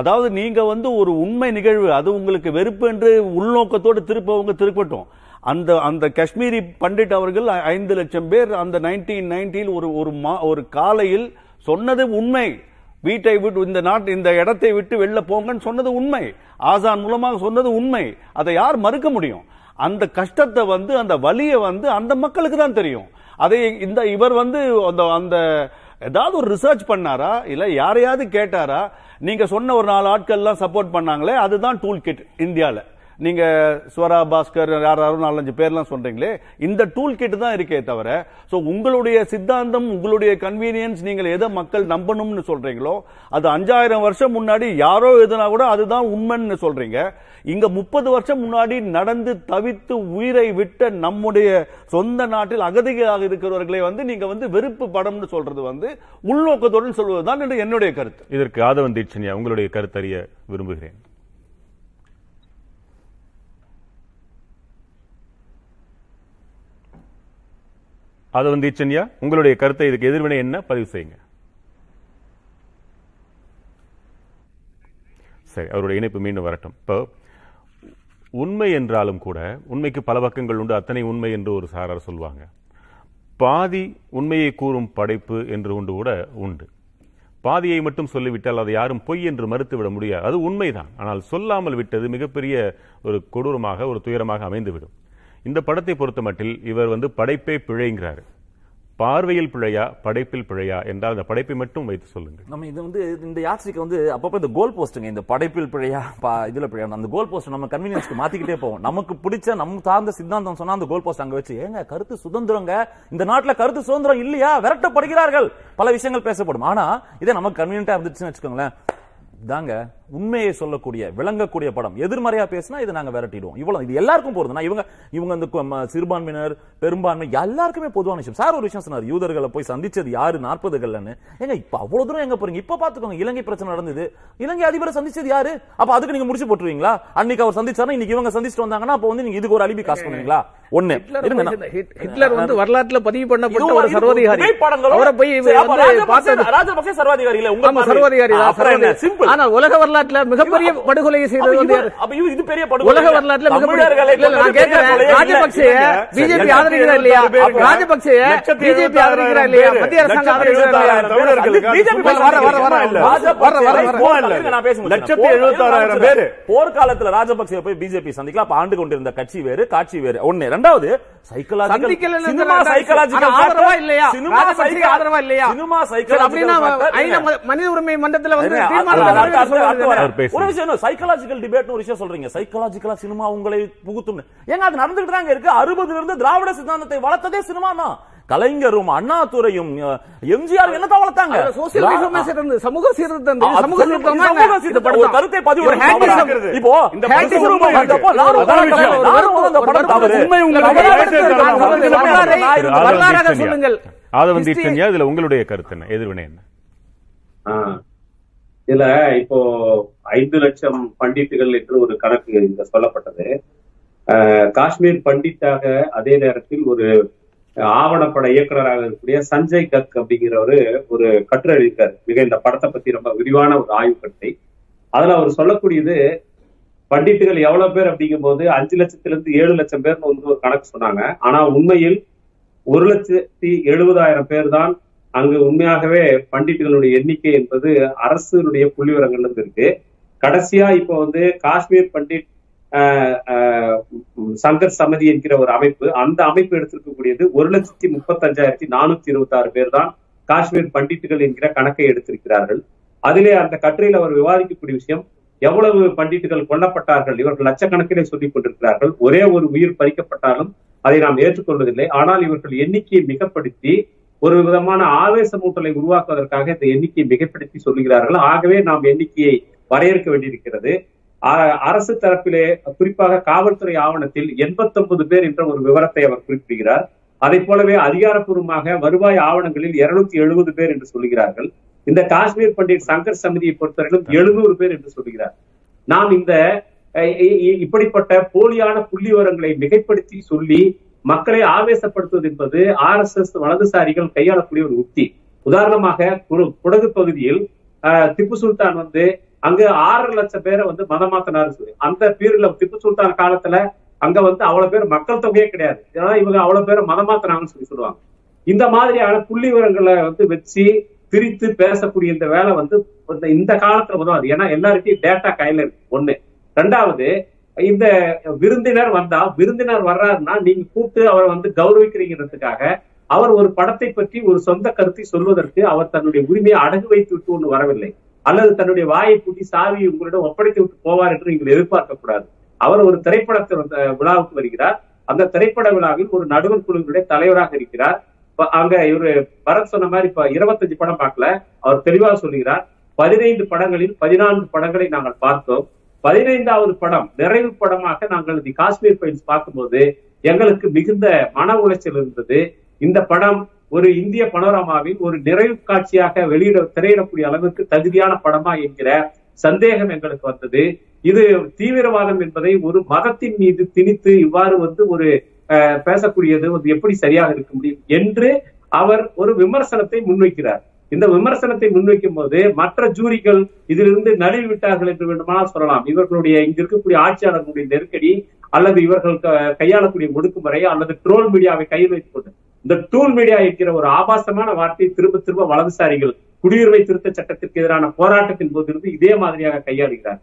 அதாவது நீங்க வந்து ஒரு உண்மை நிகழ்வு அது உங்களுக்கு வெறுப்பு என்று உள்நோக்கத்தோடு திருப்பவங்க திருப்பட்டும். அந்த அந்த காஷ்மீரி பண்டிட் அவர்கள் ஐந்து லட்சம் பேர் அந்த நைன்டீன் நைன்டீன் ஒரு ஒரு மா- ஒரு காலையில் சொன்னது உண்மை. வீட்டை விட்டு இந்த நாட்டு இந்த இடத்தை விட்டு வெளில போங்கன்னு சொன்னது உண்மை. ஆசான் மூலமாக சொன்னது உண்மை. அதை யார் மறுக்க முடியும்? அந்த கஷ்டத்தை வந்து அந்த வலியை வந்து அந்த மக்களுக்கு தான் தெரியும். அதை இந்த இவர் வந்து அந்த அந்த ஏதாவது ஒரு ரிசர்ச் பண்ணாரா? இல்ல யாரையாவது கேட்டாரா? நீங்க சொன்ன ஒரு நாலு ஆட்கள்லாம் சப்போர்ட் பண்ணாங்களே அதுதான் டூல் கிட் இந்தியாவில் நீங்க ஸ்வரா பாஸ்கர் யாராரும் நாலஞ்சு பேர்லாம் சொல்றீங்களே இந்த டூல் கிட் தான் இருக்கே தவிர ஸோ உங்களுடைய சித்தாந்தம் உங்களுடைய கன்வீனியன்ஸ் நீங்கள் எதை மக்கள் நம்பணும்னு சொல்றீங்களோ அது அஞ்சாயிரம் வருஷம் முன்னாடி யாரோ எதுனா கூட அதுதான் உண்மைன்னு சொல்றீங்க. இங்க முப்பது வருஷம் முன்னாடி நடந்து தவித்து உயிரை விட்ட நம்முடைய சொந்த நாட்டில் அகதிகளாக இருக்கிறவர்களை வந்து நீங்க வந்து வெறுப்பு படம்னு சொல்றது வந்து உள்நோக்கத்துடன் சொல்வதுதான் என்று என்னுடைய கருத்து. இதற்கு ஆதவன் தீட்சணியா உங்களுடைய கருத்தறிய விரும்புகிறேன். ஆதவன் தீட்சண்யா உங்களுடைய கருத்தை இதுக்கு எதிர்வினை என்ன? பதிவு செய்யுங்க. சரி அவருடைய இணைப்பு மீண்டும் வரட்டும். இப்போ உண்மை என்றாலும் கூட உண்மைக்கு பல பக்கங்கள் உண்டு. அத்தனை உண்மை என்று ஒரு சாரார் சொல்வாங்க. பாதி உண்மையை கூறும் படைப்பு என்று ஒன்று கூட உண்டு. பாதியை மட்டும் சொல்லிவிட்டால் அதை யாரும் பொய் என்று மறுத்துவிட முடியாது. அது உண்மைதான். ஆனால் சொல்லாமல் விட்டது மிகப்பெரிய ஒரு கொடூரமாக ஒரு துயரமாக அமைந்துவிடும். இந்த படத்தை பொறுத்த மட்டில் இவர் வந்து படைப்பே பிழைங்கிறாரு. பார்வையில் பிழையா படைப்பில் பிழையா என்றால் அந்த படைப்பை மட்டும் வைத்து சொல்லுங்க நம்ம இது வந்து இந்த யாத்திரைக்கு வந்து அப்பப்போ இந்த கோல் போஸ்ட்டுங்க இந்த படைப்பில் பிழையா பா இதுல பிழையா அந்த கோல் போஸ்ட் நம்ம கன்வீனியன்ஸ்க்கு மாத்திக்கிட்டே போவோம். நமக்கு பிடிச்ச நம்ம சார்ந்த சித்தாந்தம் சொன்னா அந்த கோல் போஸ்ட் அங்க வச்சு ஏங்க கருத்து சுதந்திரங்க? இந்த நாட்டுல கருத்து சுதந்திரம் இல்லையா? விரட்டப்படுகிறார்கள். பல விஷயங்கள் பேசப்படும். ஆனா இதே நமக்கு கன்வீனியன்டா இருந்துச்சுன்னு வச்சுக்கோங்களேன். தாங்க உண்மையை சொல்லக்கூடிய விளங்கக்கூடிய படம். எதிர்மறையா பேசினா இது நாங்க விரட்டிடுவோம். இவ்வளவு இது எல்லாருக்கும் போறது. நான் இவங்க இவங்க இந்த சிறுபான்மையினர் பெரும்பான்மை எல்லாருக்குமே பொதுவான விஷயம். சார் ஒரு விஷயம் சொன்னார் யூதர்களை போய் சந்திச்சது யாரு? நாற்பதுகள்னு ஏங்க இப்ப அவ்வளவு தூரம் எங்க போறீங்க? இப்ப பாத்துக்கோங்க இலங்கை பிரச்சனை நடந்தது. இலங்கை அதிபரை சந்திச்சது யாரு? அப்ப அதுக்கு நீங்க முடிச்சு போட்டுருவீங்களா? அன்னைக்கு அவர் சந்திச்சாருன்னா இன்னைக்கு இவங்க சந்திச்சுட்டு வந்தாங்கன்னா அப்ப வந்து நீங்க இதுக்கு ஒரு அலிபி காசு பண்ணுவீங்களா? ஒண்ணு. ஹிட்லர் வந்து வரலாற்றுல பதிவு பண்ணப்பட்ட ஒரு சர்வாதிகாரி. அவரை போய் இல்ல உங்க சர்வாதிகாரி. சிம்பிள் ஆனால் உலக வரலாற்றுல மிகப்பெரிய அப்ப செய்தது இது பெரிய படுகொலை உலக வரலாற்றுல. ராஜபக்சே. பிஜேபி ஆதரிக்கிறா இல்லையா. ராஜபக்சே பிஜேபி ஆதரிக்கிறா இல்லையா. மத்திய அரசாங்கம் ஆதரிக்கிறா இல்லையா எழுபத்தாறாயிரம் தமிழர்களுக்கு BJP வர, வர, வர, வர, இல்ல. ராஜபக்சே வர, வர, வர. போர். போர்க்காலத்துல ராஜபக்சே போய் பிஜேபி சந்திக்கலாம் அப்ப ஆண்டு கொண்டிருந்த கட்சி வேறு காட்சி வேறு ஒண்ணு ரெண்டாவது மனித உரிமை மன்றத்துல வந்து. ஒரு விஷயம் சைக்காலஜிக்கல் ஒரு விஷயம் சொல்றீங்க. சைக்காலஜிக்கலா சினிமா உங்களை புகுத்தும் ஏங்க அது நடந்துகிட்டு தாங்க இருக்கு. அறுபதுல இருந்து திராவிட சித்தாந்தத்தை வளர்த்ததே சினிமா தான். கலைஞரும் அண்ணாதுரையும் எம்ஜிஆர் என்ன வளர்த்தாங்க சமூக சீர்திருத்தம் சமூக சரி, சீர்திருத்தம் கருத்தை பதிவு. இப்போ இந்த உங்களுடைய கருத்து என்ன? எதிர்வினை என்ன. இதுல இப்போ ஐந்து லட்சம் பண்டிட்டுகள் என்று ஒரு கணக்கு இங்க சொல்லப்பட்டது. காஷ்மீர் பண்டிட்டாக அதே நேரத்தில் ஒரு ஆவணப்பட இயக்குனராக இருக்கக்கூடிய சஞ்சய் கக் அப்படிங்கிறவரு ஒரு கட்டுரை எழுதியிருக்காரு. மிக இந்த படத்தை பத்தி ரொம்ப விரிவான ஒரு ஆய்வு கட்டுரை. அதுல அவர் சொல்லக்கூடியது பண்டிட்டுகள் எவ்வளவு பேர்? அப்படிங்கும்போது அஞ்சு லட்சத்துல இருந்து ஏழு லட்சம் பேர்னு வந்து ஒரு கணக்கு சொன்னாங்க. ஆனா உண்மையில் ஒரு லட்சத்தி எழுபதாயிரம் பேர் தான் அங்கு உண்மையாகவே பண்டிட்டுகளுடைய எண்ணிக்கை என்பது அரசுடைய புள்ளி விவரங்கள்ல இருந்து இருக்கு. கடைசியா இப்ப வந்து காஷ்மீர் பண்டிட் சங்கர் சமிதி என்கிற ஒரு அமைப்பு. அந்த அமைப்பு எடுத்திருக்கக்கூடியது ஒரு லட்சத்தி முப்பத்தஞ்சாயிரத்தி நானூத்தி இருபத்தி ஆறு பேர் தான் காஷ்மீர் பண்டிட்டுகள் என்கிற கணக்கை எடுத்திருக்கிறார்கள். அதிலே அந்த கட்டுரையில் அவர் விவாதிக்கக்கூடிய விஷயம் எவ்வளவு பண்டிட்டுகள் கொல்லப்பட்டார்கள் இவர்கள் லட்சக்கணக்கிலே சொல்லிக் கொண்டிருக்கிறார்கள். ஒரே ஒரு உயிர் பறிக்கப்பட்டாலும் அதை நாம் ஏற்றுக்கொள்வதில்லை. ஆனால் இவர்கள் எண்ணிக்கையை மிகப்படுத்தி ஒரு விதமான ஆவேசமூட்டலை உருவாக்குவதற்காக இந்த எண்ணிக்கையை மிகப்படுத்தி சொல்லுகிறார்கள். ஆகவே நாம் எண்ணிக்கையை வரையறுக்க வேண்டியிருக்கிறது. அரசு தரப்பிலே குறிப்பாக காவல்துறை ஆவணத்தில் 89 பேர் என்ற ஒரு விவரத்தை அவர் குறிப்பிடுகிறார். அதை போலவே அதிகாரப்பூர்வமாக வருவாய் ஆவணங்களில் 270 எழுபது பேர் என்று சொல்கிறார்கள் இந்த காஷ்மீர் பண்டிட் சங்கர் சமிதியை பொறுத்தவரையிலும் எழுநூறு பேர் என்று சொல்கிறார் நாம் இந்த இப்படிப்பட்ட போலியான புள்ளி விவரங்களை மிகைப்படுத்தி சொல்லி மக்களை ஆவேசப்படுத்துவது என்பது ஆர் எஸ் எஸ் வலதுசாரிகள் கையாளக்கூடிய ஒரு உத்தி. உதாரணமாக குடகு பகுதியில் திப்பு சுல்தான் வந்து அங்க ஆறு லட்சம் பேரை வந்து மதம் சொல்லி. அந்த பீரியட்ல திப்பு சுல்தான் காலத்துல அங்க வந்து அவ்வளவு பேர் மக்கள் தொகையே கிடையாது. ஏன்னா இவங்க அவ்வளவு பேர் மதம் சொல்லி சொல்லுவாங்க. இந்த மாதிரியான புள்ளி விவரங்களை வந்து வச்சு பிரித்து பேசக்கூடிய இந்த வேலை வந்து இந்த- இந்த காலத்துல உதவாது ஏன்னா எல்லாருக்கும் டேட்டா கையில இருக்கு. ஒண்ணு. ரெண்டாவது இந்த விருந்தினர் வந்தா விருந்தினர் வர்றாருன்னா நீங்க கூப்பிட்டு அவரை வந்து கௌரவிக்கிறீங்கிறதுக்காக அவர் ஒரு படத்தை பற்றி ஒரு சொந்த கருத்தை சொல்வதற்கு அவர் தன்னுடைய உரிமையை அடகு வைத்து விட்டு ஒன்று வரவில்லை. அல்லது தன்னுடைய வாயை பூட்டி சாவியை உங்களிடம் ஒப்படைத்து விட்டு போவார் என்று நீங்கள் எதிர்பார்க்க கூடாது. அவர் ஒரு திரைப்படத்தை விழாவுக்கு வருகிறார். அந்த திரைப்பட விழாவில் ஒரு நடுவர் குழுவினுடைய தலைவராக இருக்கிறார். அங்க இவரு பரத் சொன்ன மாதிரி இப்ப இருபத்தஞ்சு படம் பார்க்கல. அவர் தெளிவாக சொல்லுகிறார். பதினைந்து படங்களில் பதினான்கு படங்களை நாங்கள் பார்த்தோம். பதினைந்தாவது படம் நிறைவு படமாக நாங்கள் தி காஷ்மீர் ஃபைல்ஸ் பார்க்கும்போது எங்களுக்கு மிகுந்த மன உளைச்சல் இருந்தது. இந்த படம் ஒரு இந்திய பனோரமாவின் ஒரு நிறைவு காட்சியாக வெளியிட திரையிடக்கூடிய அளவிற்கு தகுதியான படமா என்கிற சந்தேகம் எங்களுக்கு வந்தது. இது தீவிரவாதம் என்பதை ஒரு மதத்தின் மீது திணித்து இவ்வாறு வந்து ஒரு பேசக்கூடியது வந்து எப்படி சரியாக இருக்க முடியும் என்று அவர் ஒரு விமர்சனத்தை முன்வைக்கிறார். இந்த விமர்சனத்தை முன்வைக்கும் போது மற்ற ஜூரிகள் இதிலிருந்து நழுவி விட்டார்கள் என்று வேண்டுமானால் சொல்லலாம். இவர்களுடைய இங்க இருக்கக்கூடிய ஆட்சியாளர்களுடைய நெருக்கடி அல்லது இவர்கள் க- கையாளக்கூடிய ஒடுக்குமுறை அல்லது ட்ரோல் மீடியாவை கையில் வைத்துக் கொண்டு இந்த டூல் மீடியா என்கிற ஒரு ஆபாசமான வார்த்தையை திரும்ப திரும்ப வலதுசாரிகள் குடியுரிமை திருத்த சட்டத்திற்கு எதிரான போராட்டத்தின் போதிலிருந்து இதே மாதிரியாக கையாளுகிறார்.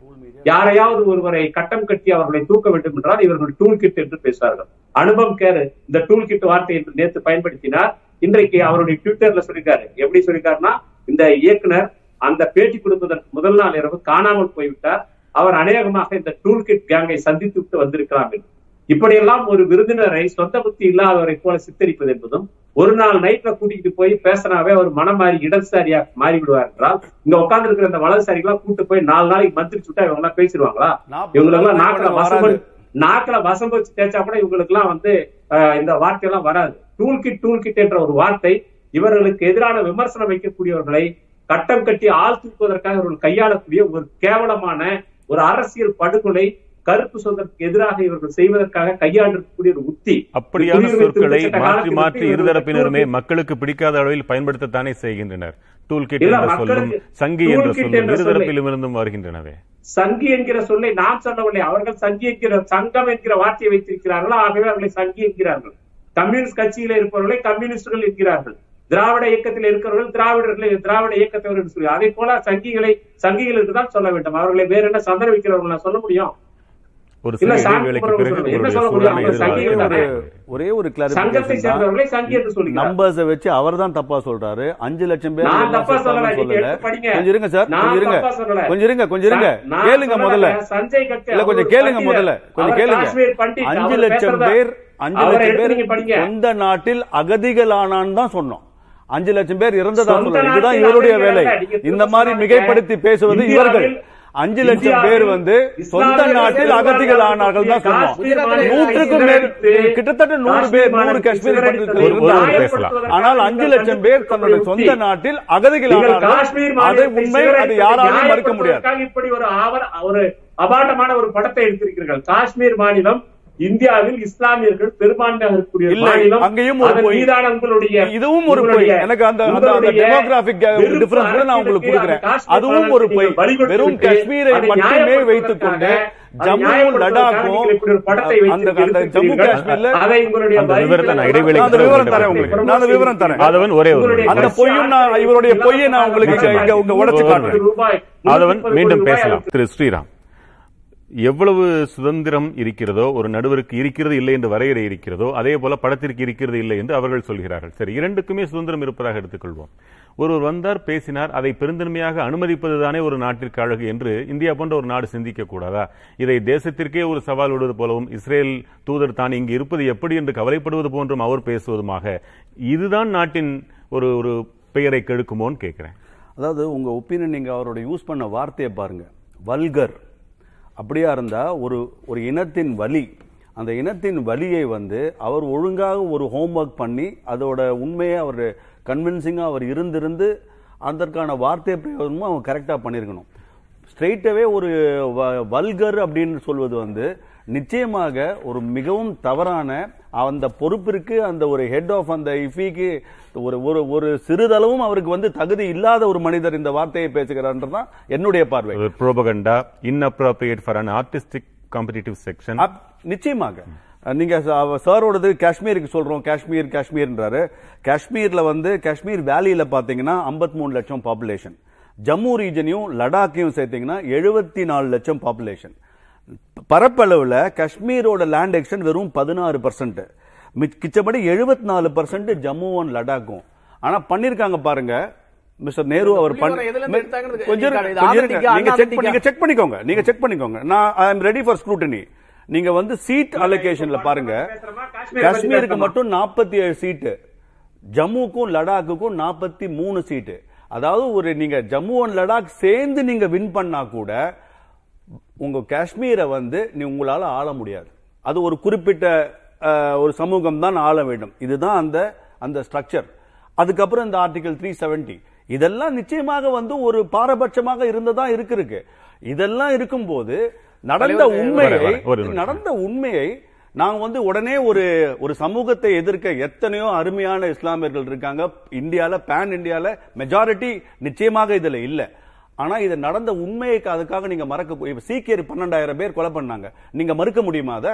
யாரையாவது ஒருவரை கட்டம் கட்டி அவர்களை தூக்க வேண்டும் என்றால் இவர்கள் டூல் கிட் என்று பேசுவார்கள். அனுபவம் கேர் இந்த டூல் கிட் வார்த்தை என்று நேற்று பயன்படுத்தினார். இன்றைக்கு அவருடைய ட்விட்டர்ல சொல்லிருக்காரு எப்படி சொல்லிருக்காருன்னா இந்த இயக்குனர் அந்த பேட்டி கொடுப்பதற்கு முதல் நாள் இரவு காணாமல் போய்விட்டார். அவர் அநேகமாக இந்த டூல் கிட் கேங்கை சந்தித்து விட்டு வந்திருக்கலாம் என்று. இப்படியெல்லாம் ஒரு விருந்தினரை சொந்த புத்தி இல்லாதவரை போல சித்தரிப்பது என்பதும் ஒரு நாள் நைட்ல கூட்டிட்டு போய் பேசினாவே அவர் மனம் மாறி இடதுசாரியா மாறி விடுவார் என்றால் இங்க உட்கார்ந்து இருக்கிற இந்த வலதுசாரிகளா கூட்டு போய் நாலு நாளைக்கு மந்திரிச்சு விட்டா இவங்க எல்லாம் பேசிடுவாங்களா இவங்க எல்லாம் நாக்குல வசம். நாக்குல வசம் வச்சு தேய்ச்சா கூட இவங்களுக்கு எல்லாம் வந்து இந்த வார்த்தை எல்லாம் வராது டூல் கிட் டூல் கிட் என்ற ஒரு வார்த்தை இவர்களுக்கு எதிரான விமர்சனம் வைக்கக்கூடியவர்களை கட்டம் கட்டி ஆள் தூக்குவதற்காக இவர்கள் கையாளக்கூடிய ஒரு கேவலமான ஒரு அரசியல் படுகொலை கருப்பு சொந்தத்துக்கு எதிராக இவர்கள் செய்வதற்காக கையாண்டிருக்கக்கூடிய ஒரு உத்தி. அப்படியான சொற்களை மாற்றி மாற்றி இருதரப்பினருமே மக்களுக்கு பிடிக்காத அளவில் பயன்படுத்தத்தானே செய்கின்றனர். டூல் கிட் என்ற சொல்லும் சங்கி என்ற சொல்லும் இருதரப்பிலும் இருந்தும் வருகின்றனவே. சங்கி என்கிற சொல்லை நாம் சொல்லவில்லை அவர்கள் சங்கி என்கிற சங்கம் என்கிற வார்த்தையை வைத்திருக்கிறார்கள்? ஆகவே அவர்களை சங்கி என்கிறார்கள். கம்யூனிஸ்ட் கட்சியில இருப்பவர்களை கம்யூனிஸ்டுகள் என்கிறார்கள். திராவிட இயக்கத்தில் இருக்கிறவர்கள் திராவிடர்களை திராவிட இயக்கத்தவர் என்று சொல்லி. அதே போல சங்கிகளை சங்கிகளுக்கு தான் சொல்ல வேண்டும். அவர்களை வேற என்ன சந்தன வைக்கிறவர்கள் சொல்ல முடியும்? ஒரு சொல்லுங்க. ஒரே ஒரு நம்பர்ஸை வச்சு அவர் தான் தப்பா சொல்றாரு. அஞ்சு லட்சம் பேர் கொஞ்சம் இருங்க சார். நான் கொஞ்சம் இருங்க. கொஞ்சம் இருங்க கொஞ்சம் இருங்க. கேளுங்க முதல்ல. இல்ல கொஞ்சம் கேளுங்க. முதல்ல. கொஞ்சம் கேளுங்க. அஞ்சு லட்சம் பேர் அஞ்சு லட்சம் பேர் நீங்க படிங்க. சொந்த நாட்டில் அகதிகளானான்னு தான் சொன்னோம். அஞ்சு லட்சம் பேர் இறந்ததா சொல்றோம் இதுதான் இவருடைய வேலை. இந்த மாதிரி. மிகைப்படுத்தி பேசுவது இவர்கள். அஞ்சு லட்சம் பேர் வந்து சொந்த நாட்டில் அகதிகள் ஆனார்கள் தான் சொன்னோம் நூற்றுக்கும் கிட்டத்தட்ட நூறு பேர் நூறு காஷ்மீர். பேசலாம். ஆனால் அஞ்சு லட்சம் பேர் தன்னுடைய சொந்த நாட்டில் அகதிகள் ஆனார்கள். காஷ்மீர் அது உண்மை அது யாராலும் மறுக்க முடியாது. இப்படி ஒரு ஒரு அபாண்டமான ஒரு படத்தை எடுத்திருக்கிறீர்கள். காஷ்மீர் மாநிலம் இந்தியாவில் இஸ்லாமியர்கள் பெரும்பான்மையாக இருக்கக்கூடிய மாநிலம் அங்கேயும். மீதான உங்களுடைய இதுவும் ஒரு பொய். எனக்கு அந்த டெமோகிராபிக் டிஃபரன்ஸ் கூட நான் உங்களுக்கு கொடுக்குறேன். அதுவும் ஒரு பொய். வெறும் காஷ்மீரை மட்டுமே வைத்துக் கொண்டு ஜம்முவும் லடாக்கும் அந்த அந்த ஜம்மு. காஷ்மீர்ல அதை உங்களுடைய விவரத்தை நான் அந்த பிறகு விவரம் தரேன் உங்களுக்கு. நான் அந்த விவரம் தரேன். ஆதவன் ஒரே ஒரு அந்த பொய்யும் நான் இவருடைய பொய்யை நான் உங்களுக்கு இங்க உங்க உடைச்சு காட்டுறேன். நூத்தி மீண்டும் பேசலாம். திரு ஸ்ரீராம். எவ்வளவு சுதந்திரம் இருக்கிறதோ ஒரு நடுவருக்கு இருக்கிறது இல்லை என்று வரையறை இருக்கிறதோ அதே போல படத்திற்கு இருக்கிறது இல்லை என்று அவர்கள் சொல்கிறார்கள். சரி இரண்டுக்குமே சுதந்திரம் இருப்பதாக எடுத்துக்கொள்வோம். ஒருவர் வந்தார் பேசினார் அதை பெருந்தன்மையாக அனுமதிப்பதுதானே ஒரு நாட்டிற்கு அழகு என்று இந்தியா போன்ற ஒரு நாடு சிந்திக்க கூடாதா? இதை தேசத்திற்கே ஒரு சவால் விடுவது போலவும் இஸ்ரேல் தூதர் தான் இங்கு இருப்பது எப்படி என்று கவலைப்படுவது போன்றும் அவர் பேசுவதுமாக. இதுதான் நாட்டின் ஒரு ஒரு பெயரை கெடுக்குமோன்னு கேட்கிறேன். அதாவது உங்க ஒப்பீனியன் நீங்க அவரோட யூஸ் பண்ண வார்த்தையை பாருங்க. வல்கர். அப்படியா இருந்தால் ஒரு ஒரு இனத்தின் வலி அந்த இனத்தின் வலியை வந்து அவர் ஒழுங்காக ஒரு ஹோம்ஒர்க் பண்ணி அதோட உண்மையை அவர் கன்வின்சிங்காக அவர் இருந்திருந்து அதற்கான வார்த்தை பிரயோகமும் அவங்க கரெக்டாக பண்ணியிருக்கணும். ஸ்ட்ரெயிட்டாகவே ஒரு வல்கர் அப்படின்னு சொல்வது வந்து நிச்சயமாக ஒரு மிகவும் தவறான அந்த பொறுப்பிற்கு அந்த ஒரு ஹெட் ஆஃப் அந்த இஃபிக்கு ஒரு ஒரு ஒரு சிறிதளவும் அவருக்கு வந்து தகுதி இல்லாத ஒரு மனிதர் இந்த வார்த்தையை பேசுகிறார்ன்றதுதான் என்னுடைய பார்வை. Propaganda inappropriate for an artistic competitive section நிச்சயமாக. நீங்க சாரோடது காஷ்மீருக்கு சொல்றோம் காஷ்மீர் காஷ்மீர்ன்றாரு. காஷ்மீர்ல வந்து காஷ்மீர் வேலியில பாத்தீங்கன்னா 53 மூணு லட்சம் பாப்புலேஷன் ஜம்மு ரீஜனையும் லடாக்கையும் சேர்த்தீங்கன்னா 74 நாலு லட்சம் பாப்புலேஷன் பரப்பளவுல காஷ்மீரோட லேண்ட் எக்ஸ்டன் வெறும் பதினாறு பர்சன்ட் மிச்சபடி 74% நாலு பர்சன்ட் ஜம்மு அண்ட் லடாக்கும். ஆனா பண்ணிருக்காங்க பாருங்க. மிஸ்டர் நேரு அவர் நீங்க செக் பண்ணிக்கோங்க. நீங்க செக் பண்ணிக்கோங்க. நான் ஐ ரெடி ஃபார் ஸ்க்ரூட்டனி நீங்க வந்து சீட் அலோகேஷன்ல பாருங்க. காஷ்மீருக்கு மட்டும் 47 ஏழு சீட்டு ஜம்முக்கும் லடாக்குக்கும் 43 மூணு சீட்டு அதாவது ஒரு நீங்க ஜம்மு அண்ட் லடாக் சேர்ந்து நீங்க வின் பண்ணா கூட உங்க காஷ்மீரை வந்து நீ உங்களால ஆள முடியாது. அது ஒரு குறிப்பிட்ட ஒரு சமூகம் தான் ஆள வேண்டும். இதுதான் அந்த அந்த ஸ்ட்ரக்சர் அதுக்கப்புறம் இந்த ஆர்டிகல் த்ரீ செவன்டி இதெல்லாம் நிச்சயமாக வந்து ஒரு பாரபட்சமாக இருந்ததா இருக்கு இருக்கு இதெல்லாம் இருக்கும்போது நடந்த உண்மையை. நடந்த உண்மையை நாங்க வந்து உடனே ஒரு ஒரு சமூகத்தை எதிர்க்க எத்தனையோ அருமையான இஸ்லாமியர்கள் இருக்காங்க. இந்தியால பேன் இந்தியால மெஜாரிட்டி நிச்சயமாக இதுல இல்ல. ஆனா இது நடந்த உண்மையை அதுக்காக நீங்க மறக்க இப்ப சீக்கியர் பன்னெண்டாயிரம் பேர் கொலை பண்ணாங்க. நீங்க மறுக்க முடியுமா அதை?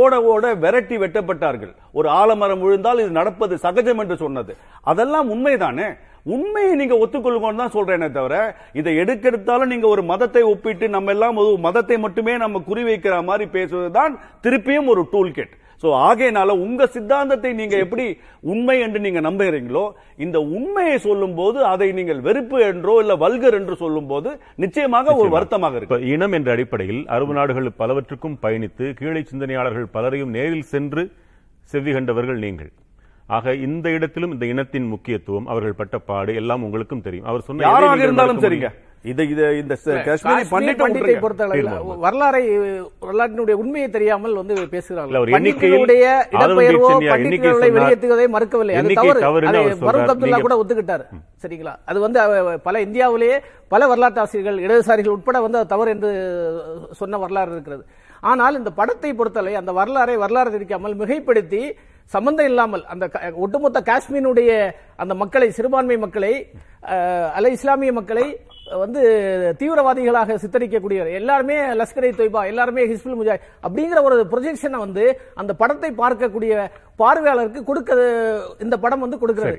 ஓட ஓட விரட்டி வெட்டப்பட்டார்கள். ஒரு ஆலமரம் விழுந்தால் இது நடப்பது சகஜம் என்று சொன்னது. அதெல்லாம் உண்மைதானே? உண்மையை நீங்க ஒத்துக்கொள்ளுங்கன்னு தான் சொல்றேனே தவிர இதை எடுக்கெடுத்தாலும் நீங்க ஒரு மதத்தை ஒப்பிட்டு நம்ம எல்லாம் ஒரு மதத்தை மட்டுமே நம்ம குறிவைக்கிற மாதிரி பேசுவதுதான் திருப்பியும் ஒரு டூல் கிட் சோ ஆகையினால உங்க சித்தாந்தத்தை நீங்க எப்படி உண்மை என்று நீங்க நம்புகிறீங்களோ இந்த உண்மையை சொல்லும் போது அதை நீங்கள் வெறுப்பு என்றோ இல்ல வல்கர் என்று சொல்லும் போது நிச்சயமாக ஒரு வருத்தமாக இருக்கு. இனம் என்ற அடிப்படையில் அரபு நாடுகள் பலவற்றுக்கும் பயணித்து கீழே சிந்தனையாளர்கள் பலரையும் நேரில் சென்று செவ்வி கண்டவர்கள் நீங்கள். ஆக இந்த இடத்திலும் இந்த இனத்தின் முக்கியத்துவம் அவர்கள் பட்ட பாடு எல்லாம் உங்களுக்கும் தெரியும். அவர் சொன்ன யாராக இருந்தாலும் சரிங்க? இது இது இந்த ச- காஷ்மீரி காஷ்மீர் பண்டிட்டை பண்டிட்டை விட்டுருங்க. பொறுத்தளவில் தீர்மானம். வரலாறை வரலாற்றினுடைய உண்மையை தெரியாமல் வந்து பேசுகிறார்கள் ஒரு எண்ணிக்கையில் பண்டிட்டுகளுடைய ஆதம் இடப்பெயர்வோ தீட்சண்யா எண்ணிக்கை பண்டிட்டுகளை சொன்னார். வெளியேற்றுவதை மறுக்கவில்லை அது தவறு தவறுன்னு அதை அவர் சொல்றார். ஃபரூக் அப்துல்லா நீங்க- கூட ஒத்துக்கிட்டார் சரிங்களா அது வந்து அவ- பல இந்தியாவிலேயே பல வரலாற்று ஆசிரியர்கள் இடதுசாரிகள் உட்பட வந்து அது தவறு என்று சொன்ன வரலாறு இருக்கிறது ஆனால் இந்த படத்தை பொறுத்தவரை அந்த வரலாறை வரலாறு தெரிவிக்காமல் மிகைப்படுத்தி சம்பந்தம் இல்லாமல் அந்த ஒட்டுமொத்த காஷ்மீருடைய அந்த மக்களை சிறுபான்மை மக்களை அல்ல இஸ்லாமிய மக்களை வந்து தீவிரவாதிகளாக சித்தரிக்கக்கூடியவர். எல்லாருமே லஷ்கரை தொய்பா எல்லாருமே ஹிஸ்புல் முஜாஹித் அப்படிங்கிற ஒரு ப்ரொஜெக்ஷனை வந்து அந்த படத்தை பார்க்கக்கூடிய பார்வையாளருக்கு கொடுக்க இந்த படம் வந்து கொடுக்கிறது.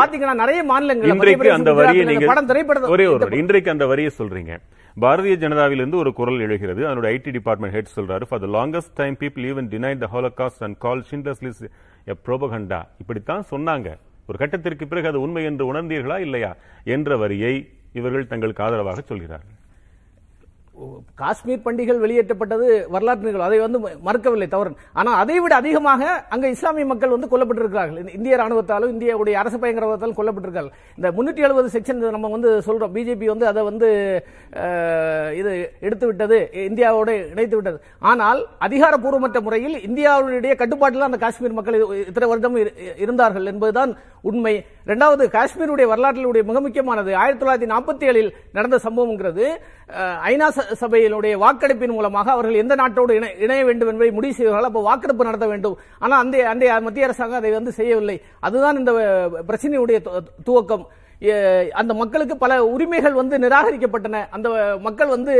பாத்தீங்கன்னா நிறைய மாநிலங்கள் இன்றைக்கு அந்த வரியை நீங்க படம் திரைப்படம் ஒரே ஒரு. இன்றைக்கு அந்த வரியை சொல்றீங்க. பாரதிய ஜனதாவிலிருந்து ஒரு குரல் எழுகிறது. அதனோட ஐடி டிபார்ட்மெண்ட் ஹெட் சொல்றாரு for the longest time people even denied the Holocaust and call Schindler's List a propaganda இப்படித்தான் சொன்னாங்க. ஒரு கட்டத்திற்கு பிறகு அது உண்மை என்று உணர்ந்தீர்களா இல்லையா? என்ற வரியை இவர்கள் தங்களுக்கு ஆதரவாக சொல்கிறார்கள். காஷ்மீர் பண்டிகள் வெளியேற்றப்பட்டது வரலாற்று நிகழ்வு. அதை வந்து மறுக்கவில்லை தவறு. ஆனால் அதை விட அதிகமாக அங்க இஸ்லாமிய மக்கள் வந்து கொல்லப்பட்டிருக்கிறார்கள். இந்த இந்திய ராணுவத்தாலும் இந்தியாவுடைய அரசு பயங்கரவாதத்தாலும் கொல்லப்பட்டிருக்கார்கள் இந்த முன்னூற்றி எழுபது செக்ஷன் நம்ம வந்து சொல்றோம். பிஜேபி வந்து அதை வந்து இது எடுத்து விட்டது இந்தியாவோடு இணைத்து விட்டது ஆனால் அதிகாரப்பூர்வமற்ற முறையில் இந்தியாவுடைய கட்டுப்பாட்டில் அந்த காஷ்மீர் மக்கள் இத்தனை வருடம் இரு- இருந்தார்கள் என்பதுதான் உண்மை. ரெண்டாவது காஷ்மீருடைய வரலாற்றிலுடைய மிக முக்கியமானது ஆயிரத்தி தொள்ளாயிரத்தி நாற்பத்தி ஏழில் நடந்த சம்பவம்ங்கிறது ஐநா ச- சபையினுடைய வாக்கெடுப்பின் மூலமாக அவர்கள் எந்த நாட்டோடு இணை- இணைய வேண்டும் என்பதை முடிவு செய்வார்கள் அப்போ வாக்கெடுப்பு நடத்த வேண்டும். ஆனால் அந்த அன்றைய மத்திய அரசாங்கம் அதை வந்து செய்யவில்லை. அதுதான் இந்த பிரச்சனையுடைய து- துவக்கம் அந்த மக்களுக்கு பல உரிமைகள் வந்து நிராகரிக்கப்பட்டன. அந்த மக்கள் வந்து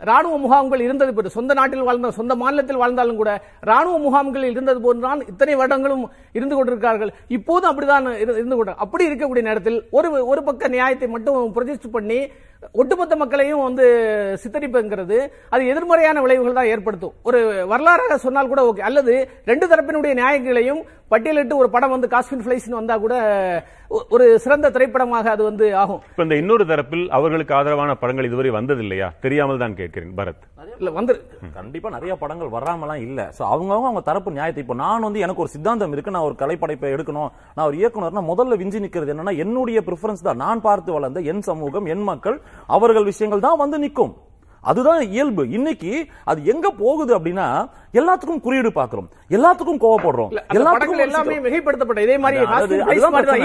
ராணுவ முகாம்கள் இருந்தது போது சொந்த நாட்டில் வாழ்ந்த சொந்த மாநிலத்தில் வாழ்ந்தாலும் கூட ராணுவ முகாம்களில் இருந்தது போன்றான் இத்தனை வருடங்களும் இருந்து கொண்டிருக்கார்கள் இப்போதும் அப்படிதான் இரு- இருந்து கொண்டு அப்படி இருக்கக்கூடிய நேரத்தில் ஒரு ஒரு பக்க நியாயத்தை மட்டும் ப்ரொஜெக்ட் பண்ணி ஒட்டுமொத்த மக்களையும் வந்து சித்தரிப்புங்கிறது அது எதிர்மறையான விளைவுகள் தான் ஏற்படுத்தும். ஒரு வரலாறாக சொன்னால் கூட ஓகே. அல்லது ரெண்டு தரப்பினுடைய நியாயங்களையும் பட்டியலிட்டு ஒரு படம் வந்து காஸ்மின் பிளைஸ்னு வந்தா கூட ஒரு சிறந்த திரைப்படமாக அது வந்து ஆகும். இப்ப இந்த இன்னொரு தரப்பில் அவர்களுக்கு ஆதரவான படங்கள் இதுவரை வந்ததில்லையா? தெரியாமல் தான் கேட்கிறேன் பரத். இல்ல வந்து கண்டிப்பா நிறைய படங்கள் வராமலாம் இல்ல. சோ அவங்கவங்க அவங்க தரப்பு நியாயத்தை இப்போ நான் வந்து எனக்கு ஒரு சித்தாந்தம் இருக்கு. நான் ஒரு கலைப்படைப்பை எடுக்கணும். நான் ஒரு இயக்குனர்னா முதல்ல விஞ்சி நிக்கிறது என்னன்னா என்னுடைய ப்ரிஃபரன்ஸ் தான். நான் பார்த்து வளர்ந்த என் சமூகம் என் மக்கள் அவர்கள் விஷயங்கள் தான் வந்து நிக்கும். அதுதான் இயல்பு. இன்னைக்கு அது எங்க போகுது அப்படின்னா எல்லாத்துக்கும் குறியீடு பாக்குறோம் எல்லாத்துக்கும் கோவப்படுறோம். படங்கள் எல்லாமே. மிகைப்படுத்தப்பட்ட இதே மாதிரி.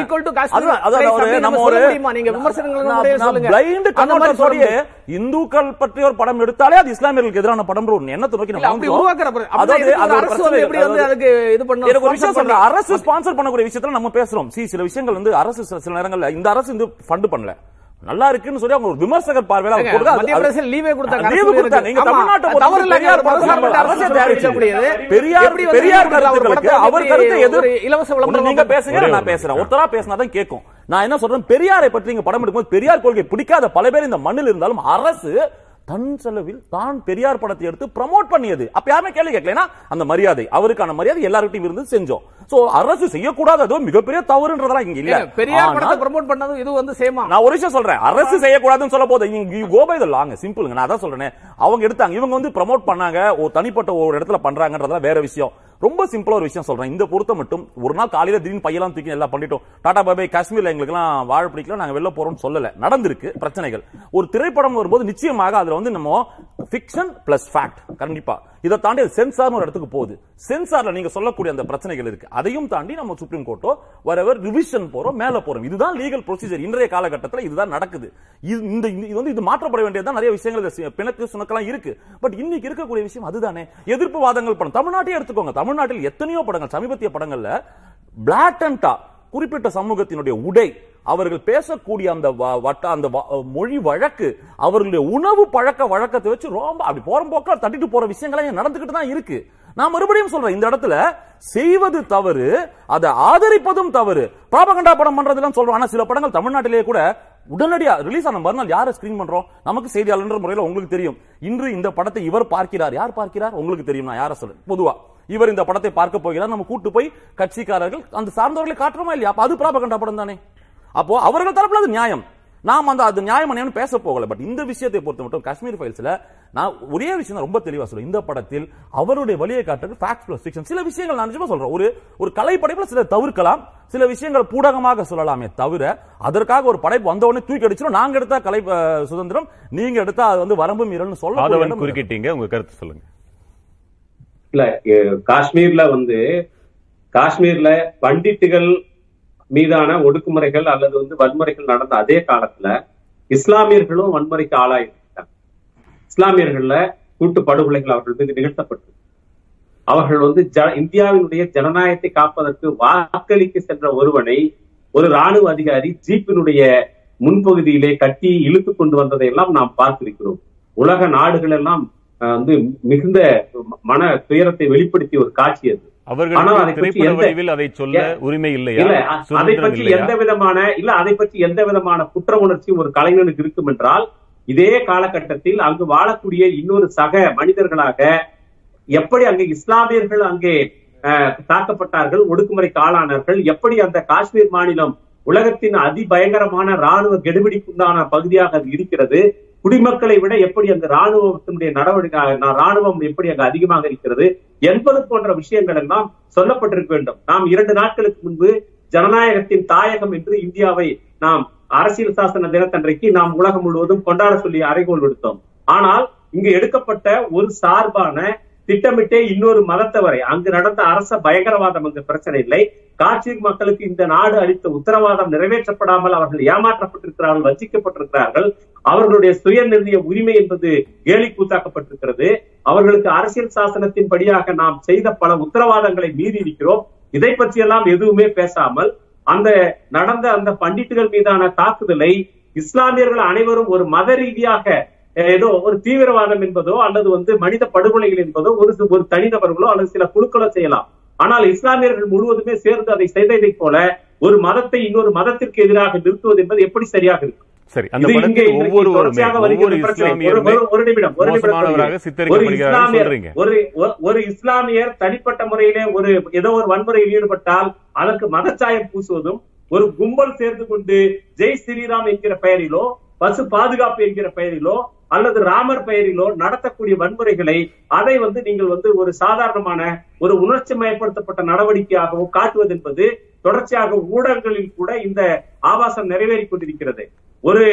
ஈக்குவல் டு நம்ம ஒரு- நீங்க விமர்சனங்கள் சொல்லுங்க. இந்துக்கள் பற்றி ஒரு படம் எடுத்தாலே அது இஸ்லாமியர்களுக்கு எதிரான படம் ஒரு எண்ணத்தை நோக்கி நம்ம அப்படி. உருவாக்குற அதாவது எதுக்கு அது ஒரு ஒரு அரசு பிரச்சனை வந்து எப்படி வந்து அதாவது அதுக்கு இது பண்ணணும், எனக்கு ஒரு விஷயம் சொல்றேன். அரசு ஸ்பான்சர் பண்ணக்கூடிய விஷயத்துல நம்ம பேசுறோம். சி சில விஷயங்கள் வந்து அரசு சில நேரங்கள்ல இந்த அரசு வந்து ஃபண்ட் பண்ணல. நல்லா இருக்குன்னு சொல்லி அவங்க ஒரு விமர்சகர் பார்வையில மத்திய பிரதேச லீவே கொடுத்தாங்க, லீவு கொடுத்தாங்க. ஆமா, தமிழ்நாட்டை தவறு பெரியார் அரசு முடியாது. பெரியார் பெரியார் கருத்துக்களுக்கு அவர் கருத்து எது இலவச விளம்பரம் நீங்க பேசுங்க நான் பேசுறேன். ஒருத்தரா பேசினாதான் கேட்கும் நான் என்ன சொல்றேன் பெரியாரை பற்றி நீங்க படம் எடுக்கும்போது பெரியார் கொள்கை பிடிக்காத பல பேர் இந்த மண்ணில் இருந்தாலும் அரசு தன் செலவில் தான் பெரியார் படத்தை எடுத்து ப்ரமோட் பண்ணியது. அப்ப யாருமே கேள்வி கேட்கலனா அந்த மரியாதை அவருக்கான மரியாதை எல்லார்கிட்டையும் இருந்து செஞ்சோம். சோ அரசு செய்யக்கூடாது அது மிகப்பெரிய தவறுன்றதெல்லாம் இங்க இல்ல. பெரியார் படத்தை ப்ரமோட் பண்ணதும் இது வந்து சேமா நான் ஒரு விஷயம் சொல்றேன். அரசு செய்யக்கூடாதுன்னு சொல்ல போது you go by the long சிம்பிளுங்க நான் அதான் சொல்றேன். அவங்க எடுத்தாங்க. இவங்க வந்து ப்ரமோட் பண்ணாங்க. ஒரு தனிப்பட்ட ஒரு இடத்துல பண்றாங்கன்றதெல்லாம் வேற விஷயம். ரொம்ப சிம்பிளா ஒரு விஷயம் சொல்றேன். இந்த பொறுத்த மட்டும் ஒரு நாள் காலையில திடீர்னு பையெல்லாம் தூக்கி எல்லாம் பண்ணிட்டோம். டாடா பாபே காஷ்மீர்ல எங்களுக்கு எல்லாம் வாழ பிடிக்கல நாங்க வெளில போறோம்னு சொல்லல. நடந்திருக்கு பிரச்சனைகள். ஒரு திரைப்படம் வரும்போது நிச்சயமாக அதுல வந்து நம்ம ஃபிக்ஷன் பிளஸ் ஃபேக்ட் கண்டிப்பா. இதை தாண்டி சென்சார் ஒரு இடத்துக்கு போகுது. சென்சார்ல நீங்க சொல்லக்கூடிய அந்த பிரச்சனைகள் இருக்கு. அதையும் தாண்டி நம்ம சுப்ரீம் கோர்ட்டோ வரவர் ரிவிஷன் போறோம் மேல போறோம். இதுதான் லீகல் ப்ரொசீஜர் இன்றைய காலகட்டத்தில் இதுதான் நடக்குது. இது இந்த இது வந்து இது மாற்றப்பட வேண்டியதுதான் நிறைய விஷயங்கள் பிணக்கு சுணக்கெல்லாம் இருக்கு. பட் இன்னைக்கு இருக்கக்கூடிய விஷயம் அதுதானே. எதிர்ப்பு வாதங்கள் படம். தமிழ்நாட்டையே எடுத்துக்கோங்க. தமிழ்நாட்டில் எத்தனையோ படங்கள் சமீபத்திய படங்கள்ல பிளாட்டண்டா குறிப்பிட்ட சமூகத்தினுடைய உடை அவர்கள் பேசக்கூடிய அந்த வ- வட்ட அந்த வ- மொழி வழக்கு அவர்களுடைய உணவு பழக்க வழக்கத்தை வச்சு ரொம்ப அப்படி போற போக்க தட்டிட்டு போற விஷயங்களே நடந்துகிட்டு தான் இருக்கு. நான் மறுபடியும் சொல்றேன் இந்த இடத்துல செய்வது தவறு அதை ஆதரிப்பதும் தவறு. பிராபகண்டா படம் பண்றதுலாம் சொல்றோம். ஆனா சில படங்கள் தமிழ்நாட்டிலேயே கூட உடனடியா ரிலீஸ் ஆன மறுநாள் யாரை ஸ்கிரீன் பண்றோம்? நமக்கு செய்தியாளர் முறையில் உங்களுக்கு தெரியும். இன்று இந்த படத்தை இவர் பார்க்கிறார். யார் பார்க்கிறார்? உங்களுக்கு தெரியும் நான் யாரை சொல்றேன்? பொதுவா. இவர் இந்த படத்தை பார்க்க போகிறார். நம்ம கூட்டு போய் கட்சிக்காரர்கள் அந்த சார்ந்தவர்களை காட்டுறோமா இல்லையா? அது பிராபகண்டா படம் தானே அப்போ அவர்கள் தரப்புல அது நியாயம். நாம் அந்த அது நியாயம் பேச போகல. பட் இந்த விஷயத்தை பொறுத்த மட்டும் காஷ்மீர் ஃபைல்ஸ்ல நான் ஒரே விஷயம் ரொம்ப தெளிவா சொல்றேன். இந்த படத்தில் அவருடைய வழியை காட்டுறது ஃபேக்ட் பிளஸ் ஃபிக்ஷன் சில விஷயங்கள் நான் நிஜமா சொல்றேன். ஒரு ஒரு கலை படைப்புல சில தவிர்க்கலாம். சில விஷயங்கள் பூடகமாக சொல்லலாமே தவிர அதற்காக ஒரு படைப்பு வந்த உடனே தூக்கி அடிச்சிடும் நாங்க எடுத்தா கலை சுதந்திரம் நீங்க எடுத்தா அது வந்து வரம்பு மீறல்னு சொல்ல குறுக்கிட்டீங்க. உங்க கருத்து சொல்லுங்க. இல்ல காஷ்மீர்ல வந்து காஷ்மீர்ல பண்டிட்டுகள் மீதான ஒடுக்குமுறைகள் அல்லது வந்து வன்முறைகள் நடந்த அதே காலத்துல இஸ்லாமியர்களும் வன்முறைக்கு ஆளாயிருக்காங்க இஸ்லாமியர்கள்ல கூட்டு படுகொலைகள் அவர்கள் மீது நிகழ்த்தப்பட்டது. அவர்கள் வந்து ஜ- இந்தியாவினுடைய ஜனநாயகத்தை காப்பதற்கு வாக்களிக்க சென்ற ஒருவனை ஒரு ராணுவ அதிகாரி ஜீப்பினுடைய முன்பகுதியிலே கட்டி இழுத்து கொண்டு வந்ததை எல்லாம் நாம் பார்த்திருக்கிறோம். உலக நாடுகள் எல்லாம் அஹ், வந்து மிகுந்த மன துயரத்தை வெளிப்படுத்திய ஒரு காட்சி அது. அவர்களுக்கு அதை சொல்ல உரிமை இல்லையா? அதை பற்றி எந்த விதமான இல்ல அதை பற்றி எந்த விதமான குற்ற உணர்ச்சி ஒரு கலைஞனுக்கு இருக்கும் என்றால் இதே காலகட்டத்தில் அங்கு வாழக்கூடிய இன்னொரு சக மனிதர்களாக எப்படி அங்கே இஸ்லாமியர்கள் அங்கே தாக்கப்பட்டார்கள் ஒடுக்குமுறைக்கு ஆளானார்கள் எப்படி அந்த காஷ்மீர் மாநிலம் உலகத்தின் அதிபயங்கரமான ராணுவ கெடுபிடிக்குண்டான பகுதியாக அது இருக்கிறது குடிமக்களை விட எப்படி அங்கு ராணுவத்தினுடைய நடவடிக்கை ராணுவம் எப்படி அங்கு அதிகமாக இருக்கிறது என்பது போன்ற விஷயங்கள் எல்லாம் சொல்லப்பட்டிருக்க வேண்டும். நாம் இரண்டு நாட்களுக்கு முன்பு ஜனநாயகத்தின் தாயகம் என்று இந்தியாவை நாம் அரசியல் சாசன தினத்தன்றைக்கு நாம் உலகம் முழுவதும் கொண்டாட சொல்லி அறைகோள் விடுத்தோம் ஆனால் இங்கு எடுக்கப்பட்ட ஒரு சார்பான திட்டமிட்டே இன்னொரு மதத்தவரை அங்கு நடந்த அரச பயங்கரவாதம் அங்கு பிரச்சனை இல்லை. காட்சி மக்களுக்கு இந்த நாடு அளித்த உத்தரவாதம் நிறைவேற்றப்படாமல் அவர்கள் ஏமாற்றப்பட்டிருக்கிறார்கள் வஞ்சிக்கப்பட்டிருக்கிறார்கள். அவர்களுடைய சுய நிர்ணய உரிமை என்பது கேலி கூத்தாக்கப்பட்டிருக்கிறது. அவர்களுக்கு அரசியல் சாசனத்தின் படியாக நாம் செய்த பல உத்தரவாதங்களை மீறி இருக்கிறோம். இதை பற்றியெல்லாம் எதுவுமே பேசாமல் அந்த நடந்த அந்த பண்டிட்டுகள் மீதான தாக்குதலை இஸ்லாமியர்கள் அனைவரும் ஒரு மத ரீதியாக ஏதோ ஒரு தீவிரவாதம் என்பதோ அல்லது வந்து மனித படுகொலைகள் என்பதோ ஒரு ஒரு தனிநபர்களோ அல்லது சில குழுக்களோ செய்யலாம். ஆனால் இஸ்லாமியர்கள் முழுவதுமே சேர்ந்து அதை செய்ததைப் போல ஒரு மதத்தை இன்னொரு மதத்திற்கு எதிராக நிறுத்துவது என்பது எப்படி சரியாக இருக்கும்? சரி அந்த படத்தில் ஒவ்வொரு. ஒரு- இஸ்லாமியருமே ஒரு- ஒரு நிமிடம் ஒரு நிமிடம் ஒரு- ஒரு இஸ்லாமியர் தனிப்பட்ட முறையிலே ஒரு ஏதோ ஒரு வன்முறையில் ஈடுபட்டால் அதற்கு மதச்சாயம் பூசுவதும் ஒரு கும்பல் சேர்ந்து கொண்டு ஜெய் ஸ்ரீராம் என்கிற பெயரிலோ பசு பாதுகாப்பு என்கிற பெயரிலோ அல்லது ராமர் பெயரிலோ நடத்தக்கூடிய வன்முறைகளை அதை வந்து நீங்கள் வந்து ஒரு சாதாரணமான ஒரு உணர்ச்சி மயப்படுத்தப்பட்ட நடவடிக்கையாகவும் காட்டுவது என்பது தொடர்ச்சியாக ஊடகங்களில் கூட இந்த ஆபாசம் நிறைவேறிக் கொண்டிருக்கிறது. ஒரு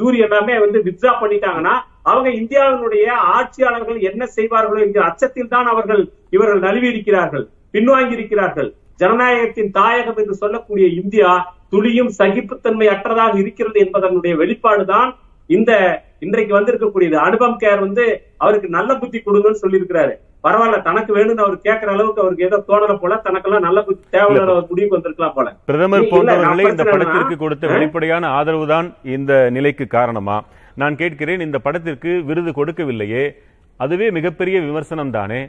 ஜூரி எல்லாமே வந்து வித்ரா பண்ணிட்டாங்கன்னா அவங்க இந்தியாவினுடைய ஆட்சியாளர்கள் என்ன செய்வார்களோ என்கிற அச்சத்தில் தான் அவர்கள் இவர்கள் நழுவி இருக்கிறார்கள் பின்வாங்கி இருக்கிறார்கள். ஜனநாயகத்தின் தாயகம் என்று சொல்லக்கூடிய இந்தியா துளியும் சகிப்புத்தன்மை அற்றதாக இருக்கிறது என்பதனுடைய வெளிப்பாடுதான் இந்த இன்றைக்கு வந்திருக்கக்கூடியது. அனுபம் கேர் வந்து அவருக்கு நல்ல புத்தி கொடுங்கன்னு சொல்லியிருக்கிறாரு. பரவாயில்ல தனக்கு வேணும்னு அவர் கேட்கிற அளவுக்கு அவருக்கு ஏதோ தோணல போல தனக்கெல்லாம் நல்ல புத்தி தேவையான ஒரு முடிவுக்கு வந்திருக்கலாம் போல. பிரதமர் போன்றவர்களே இந்த படத்திற்கு கொடுத்த? வெளிப்படையான ஆதரவுதான் இந்த நிலைக்கு காரணமா? நான் கேட்கிறேன் இந்த படத்திற்கு விருது கொடுக்கவில்லையே அதுவே மிகப்பெரிய விமர்சனம் தானே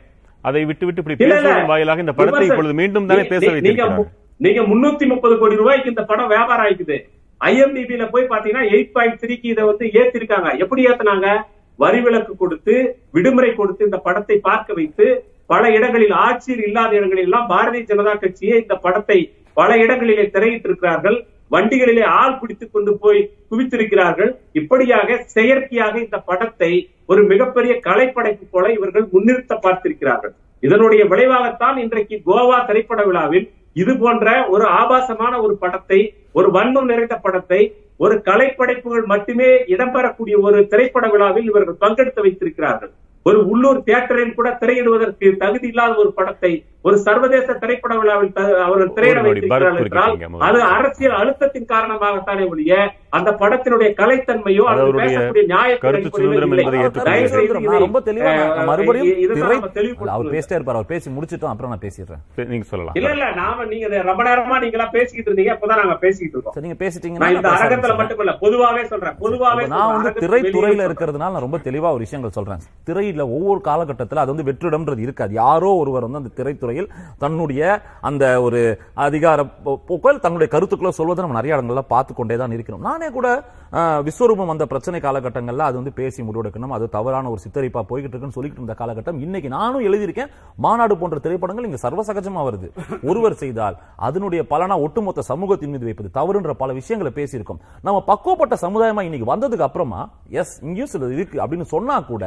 அதை விட்டு விட்டு இப்படி. பேசுவதன் வாயிலாக இந்த படத்தை. இப்பொழுது மீண்டும் தானே பேச நீ- நீங்க முன்னூத்தி முப்பது கோடி ரூபாய்க்கு இந்த படம் வியாபாரம் ஆயிக்குது. ஐஎம்டிபில போய் பாத்தீங்கன்னா எயிட் பாயிண்ட் த்ரீக்கு இதை வந்து ஏத்திருக்காங்க. எப்படி ஏத்துனாங்க? வரி விலக்கு கொடுத்து விடுமுறை கொடுத்து இந்த படத்தை பார்க்க வைத்து பல இடங்களில் ஆட்சியில் இல்லாத இடங்களில் எல்லாம் பாரதிய ஜனதா கட்சியே இந்த படத்தை பல இடங்களிலே திரையிட்டிருக்கிறார்கள். வண்டிகளிலே ஆள் பிடித்துக் கொண்டு போய் குவித்திருக்கிறார்கள். இப்படியாக செயற்கையாக இந்த படத்தை ஒரு மிகப்பெரிய கலைப்படைப்பு போல இவர்கள் முன்னிறுத்த பார்த்திருக்கிறார்கள் இதனுடைய விளைவாகத்தான் இன்றைக்கு கோவா திரைப்பட விழாவில் இது போன்ற ஒரு ஆபாசமான ஒரு படத்தை ஒரு வன்மம் நிறைந்த படத்தை ஒரு கலைப்படைப்புகள் மட்டுமே இடம்பெறக்கூடிய ஒரு திரைப்பட விழாவில் இவர்கள் பங்கெடுத்து வைத்திருக்கிறார்கள் ஒரு உள்ளூர் தியேட்டரில் கூட திரையிடுவதற்கு தகுதி இல்லாத ஒரு படத்தை ஒரு சர்வதேச திரைப்பட விழாவில் அவர்கள் திரையிட வைத்திருக்கிறார்கள் என்றால். அது அரசியல் அழுத்தத்தின் காரணமாகத்தானே ஒழிய அந்த படத்தினுடைய கலைத்தன்மையோ அது அல்லது அவருடைய பேசக்கூடிய நியாயத்தின் கருத்து அடிப்படையிலோ சுதந்திரம் இல்லை. என்பதை ஏற்றுக்கொள்ள தயவு செய்து சுதந்திரம். இதை, நான் ரொம்ப தெளிவா நான் அஹ், மறுபடியும் இதை தான் திரை- நம்ம அவர் தெளிவுபடுத்தணும். பேசிட்டே இருப்பார் அவர் பேசி முடிச்சிட்டோம் அப்புறம் நான் பேசிடுறேன் சரி, நீங்க சொல்லலாம் இல்ல இல்ல நாம நீங்க இதை ரொம்ப நேரமா நீங்க எல்லாம் பேசிக்கிட்டு இருந்தீங்க அப்பதான் நாங்க பேசிக்கிட்டு இருக்கோம் சரி நீங்க பேசிட்டீங்கன்னா நான் இந்த நான் பேச அரங்கத்துல ஆரம்பிச்சிடுறேன். மட்டும் இல்ல பொதுவாவே சொல்றேன் பொதுவாவே அப்ப நான் வந்து சொல்றேன். திரைத்துறையில அரங்கத்துக்கு வெளியே இருக்கிறதுனால நான் ரொம்ப தெளிவா ஒரு விஷயங்கள் சொல்றேன் திரையில ஒவ்வொரு காலகட்டத்துல அது வந்து வெற்றிடம்ன்றது இருக்காது யாரோ ஒருவர் வந்து அந்த திரைத்துறையில் தன்னுடைய அந்த ஒரு அதிகார போக்கில் தன்னுடைய கருத்துக்களை சொல்வதை நம்ம நிறைய இடங்கள்ல பார்த்து கொண்டே தான் இருக்கிறோம் நானே கூட விஸ்வரூபம் அந்த பிரச்சனை காலகட்டங்களில் அது வந்து பேசி முடிவெடுக்கணும். அது தவறான ஒரு சித்தரிப்பா போய்கிட்டு இருக்குன்னு சொல்லிட்டு இருந்த காலகட்டம். இன்னைக்கு நானும் எழுதியிருக்கேன். மாநாடு போன்ற திரைப்படங்கள் இங்க சர்வசகஜமா வருது. ஒருவர் செய்தால் அதனுடைய பலனா ஒட்டுமொத்த சமூகத்தின் மீது வைப்பது தவறுன்ற பல விஷயங்களை பேசியிருக்கோம். நம்ம பக்குவப்பட்ட சமுதாயமா இன்னைக்கு வந்ததுக்கு அப்புறமா எஸ் இங்கேயும் சில இருக்கு. அப்படின்னு சொன்னா கூட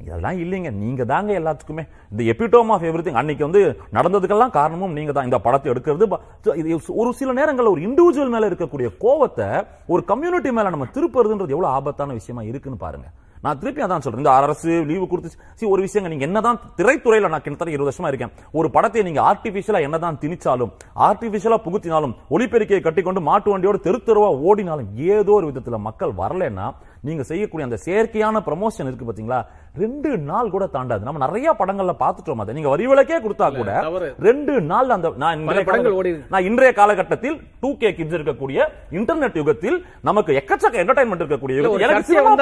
இதெல்லாம் இல்லைங்க. நீங்க தாங்க எல்லாத்துக்குமே. இந்த எபிட்டோம் ஆஃப் எவ்ரி அன்னைக்கு வந்து நடந்ததுக்கெல்லாம் காரணமும் நீங்க தான். இந்த படத்தை எடுக்கிறது ப- இது ஒரு சில நேரங்களில் ஒரு இண்டிவிஜுவல் மேல இருக்கக்கூடிய கோவத்தை ஒரு கம்யூனிட்டி மேல நம்ம திருப்புறதுன்றது எவ்வளவு ஆபத்தான விஷயமா இருக்குன்னு பாருங்க. நான் திருப்பி அதான் சொல்றேன். இந்த அரசு லீவு கொடுத்து see, ஒரு விஷயங்க நீங்க என்னதான் திரைத்துறையில நான் கிட்டத்தட்ட இருபது வருஷமா இருக்கேன். ஒரு படத்தை நீங்க ஆர்டிபிஷியலா என்னதான் திணிச்சாலும் ஆர்டிபிஷியலா புகுத்தினாலும் ஒளிப்பெருக்கையை கட்டிக்கொண்டு மாட்டு வண்டியோட தெரு தெருவா ஓடினாலும் ஏதோ ஒரு விதத்துல மக்கள் வரலைன்னா நீங்க செய்யக்கூடிய அந்த செயற்கையான ப்ரமோஷன் இருக்கு பாத்தீங்களா? ரெண்டு நாள் கூட தாண்டாது. நம்ம நிறைய படங்கள்ல பாத்துட்டோம் அதை. நீங்க வரி விலக்கே கொடுத்தா கூட. ரெண்டு நாள் அந்த நான் இன்றைய காலகட்டத்தில் டூ கே கிட்ஸ் இருக்கக்கூடிய இன்டர்நெட் யுகத்தில் நமக்கு எக்கச்சக்க என்டர்டைன்மெண்ட் இருக்கக்கூடிய எனக்கு சினிமா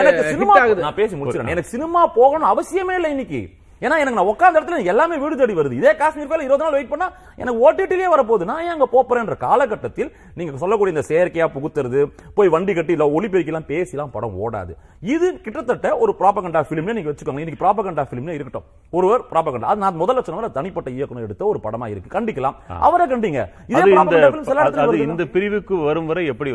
எனக்கு சினிமா. நான் பேசி முடிச்சிடறேன். எனக்கு சினிமா போகணும் அவசியமே இல்லை இன்னைக்கு. ஏன்னா எனக்கு நான் உட்கார்ந்த இடத்துல எல்லாமே வீடு தேடி வருது. இதே காஷ்மீர் பேல இருபது நாள் வெயிட் பண்ணா எனக்கு ஓடிடிலே வரப்போகுது. நான் ஏன் அங்க போறேன்ற காலகட்டத்தில் நீங்க சொல்லக்கூடிய இந்த செயற்கையா புகுத்துறது போய் வண்டி கட்டி இல்ல ஒளிபெருக்கிலாம் பேசிலாம் படம் ஓடாது. இது கிட்டத்தட்ட ஒரு ப்ராபகண்டா பிலிம்னு நீங்க வச்சுக்கோங்க இன்னைக்கு ப்ராபகண்டா பிலிம்னு இருக்கட்டும். ஒருவர் ப்ராபகண்டா அது நான் முதல்ல சொன்ன தனிப்பட்ட இயக்குனர் எடுத்த ஒரு படமா இருக்கு. கண்டிக்கலாம். அவரை கண்டிங்க. இந்த பிரிவுக்கு வரும் வரை எப்படி?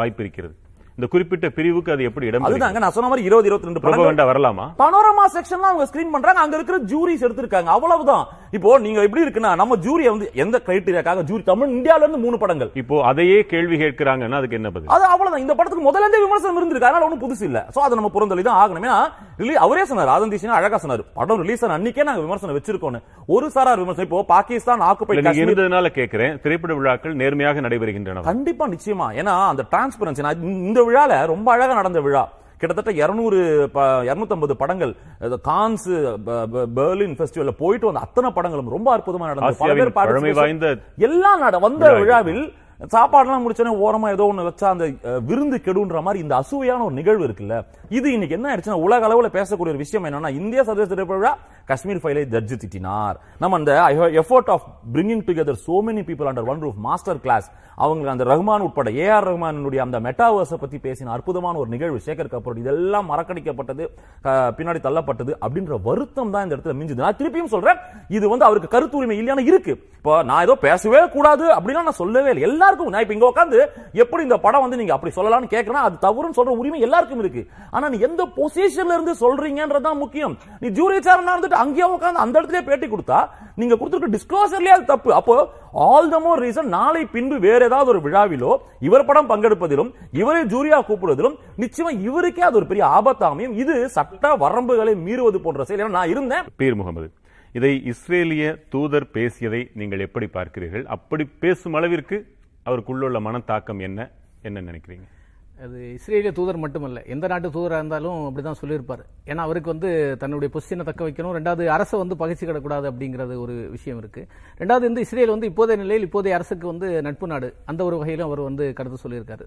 வாய்ப்பு இருக்கிறது? இந்த குறிப்பிட்ட பிரிவுக்கு அது எப்படி இடம் அதுதாங்க நான் சொன்ன மாதிரி இருபது இருபத்தி ரெண்டு ப்ரொபகண்டா வரலாமா? பனோரமா செக்ஷன்ல அவங்க ஸ்கிரீன் பண்றாங்க அங்க இருக்கிற ஜூரிஸ் எடுத்திருக்காங்க அவ்வளவுதான். இப்போ நீங்க எப்படி இருக்குன்னா நம்ம ஜூரியை வந்து எந்த கிரைட்டீரியாக்காக ஜூரி தமிழ் இந்தியால இருந்து மூணு படங்கள். இப்போ அதையே கேள்வி கேட்கிறாங்கன்னா அதுக்கு என்ன பதில்? அது அவ்வளவுதான். இந்த படத்துக்கு முதல்ல இருந்தே விமர்சனம் இருந்திருக்கு அதனால ஒண்ணும் புதுசு இல்ல. சோ அதை நம்ம புறந்தொழி தான் ஆகணும். ஏன்னா அவரே சொன்னார் ஆதந்தீஷன் அழகா சொன்னார். படம் ரிலீஸ் ஆன அன்னைக்கே நாங்க விமர்சனம் வச்சிருக்கோம் ஒரு சாரார் விமர்சனம் இப்போ பாகிஸ்தான் ஆக்குபை இல்ல, நீங்க காஷ்மீர் இருந்ததுனால கேட்கிறேன் திரைப்பட விழாக்கள் நேர்மையாக நடைபெறுகின்றன கண்டிப்பா நிச்சயமா. ஏன்னா அந்த டிரான்ஸ்பரன்சி இந்த விழால ரொம்ப அழகா நடந்த விழா. கிட்டத்தட்ட இருநூறு இருநூத்தம்பது படங்கள். கான்ஸ் பெர்லின் ஃபெஸ்டிவல்ல போயிட்டு வந்த அத்தனை படங்களும் ரொம்ப அற்புதமா நடந்தது. எல்லாம் வந்த. விழாவில் சாப்பாடுலாம் முடிச்சோன்னே ஓரமா ஏதோ ஒண்ணு வச்சா அந்த விருந்து கெடுன்ற மாதிரி இந்த அசூயான ஒரு நிகழ்வு இருக்குல்ல இது இன்னைக்கு என்ன ஆயிடுச்சுன்னா உலக அளவுல பேசக்கூடிய ஒரு விஷயம் என்னன்னா இந்திய சர்வதேச திரைப்பட காஷ்மீர் ஃபைலை ஜட்ஜு திட்டினார். நம்ம அந்த effort of bringing together so many people under one roof master class அவங்களுக்கு அந்த ரஹ்மான் உட்பட ஏ ஆர் ரஹ்மானுடைய அந்த மெட்டாவர்ஸை பத்தி பேசின அற்புதமான ஒரு நிகழ்வு சேகர் கபூர். இதெல்லாம் மறக்கடிக்கப்பட்டது பின்னாடி தள்ளப்பட்டது அப்படின்ற வருத்தம் தான் இந்த இடத்துல மிஞ்சுது. நான் திருப்பியும் சொல்றேன் இது வந்து அவருக்கு கருத்து உரிமை இல்லையான இருக்கு. இப்போ நான் ஏதோ பேசவே கூடாது அப்படின்னா நான் சொல்லவே இல்லை. எல்லாருக்கும் நான் இப்போ இங்க உட்காந்து எப்படி இந்த படம் வந்து நீங்க அப்படி சொல்லலாம்னு கேட்கறேன் அது தவறுன்னு சொல்ற உரிமை எல்லாருக்கும் இருக்கு. ஆனா நீ எந்த பொசிஷன்ல இருந்து சொல்றீங்கன்றதான் முக்கியம். நீ ஜூரி சேர்மனா இருந்துட்டு அங்கேயே உட்காந்து அந்த இடத்துல பேட்டி கொடுத்தா நீங்க கொடுத்துருக்க டிஸ்க்ளோசர்லயே அது தப்பு. அப்போ ஆல் த மோர் ரீசன் நாளை பின்பு வேற ஏதாவது ஒரு விழாவிலோ இவர் படம் பங்கெடுப்பதிலும் இவரை ஜூரியா கூப்பிடுவதிலும் நிச்சயமா இவருக்கே அது ஒரு பெரிய ஆபத்தாமையும் இது சட்ட வரம்புகளை மீறுவது போன்ற செயல் நான் இருந்தேன். பீர் முகமது இதை இஸ்ரேலிய தூதர் பேசியதை நீங்கள் எப்படி பார்க்கிறீர்கள்? அப்படி பேசும் அளவிற்கு அவருக்குள்ள தாக்கம் என்ன? என்ன நினைக்கிறீங்க? அது இஸ்ரேலிய தூதர் மட்டுமல்ல எந்த நாட்டு தூதராக இருந்தாலும் அப்படிதான் சொல்லியிருப்பார். ஏன்னா அவருக்கு வந்து தன்னுடைய பொசிஷனை தக்க வைக்கணும். ரெண்டாவது அரசை வந்து பகிர்ச்சி கிடக்கூடாது அப்படிங்கிறது ஒரு விஷயம் இருக்கு. ரெண்டாவது வந்து இஸ்ரேல் வந்து இப்போதைய நிலையில் இப்போதைய அரசுக்கு வந்து நட்பு நாடு. அந்த ஒரு வகையிலும் அவர் வந்து கருத்து சொல்லியிருக்காரு.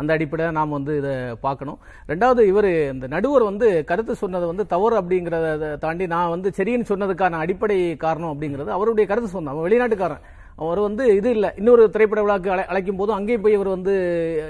அந்த அடிப்படையில் நாம் வந்து இதை பார்க்கணும். ரெண்டாவது இவர் இந்த நடுவர் வந்து கருத்து சொன்னது வந்து தவறு அப்படிங்கிறத தாண்டி நான் வந்து சரின்னு சொன்னதுக்கான அடிப்படை காரணம் அப்படிங்கிறது அவருடைய கருத்து சொன்னேன் அவன் வெளிநாட்டுக்காரன். அவர் வந்து இது இல்லை. இன்னொரு திரைப்பட விழாக்கு அழை அழைக்கும் போது அங்கேயும் போய் அவர் வந்து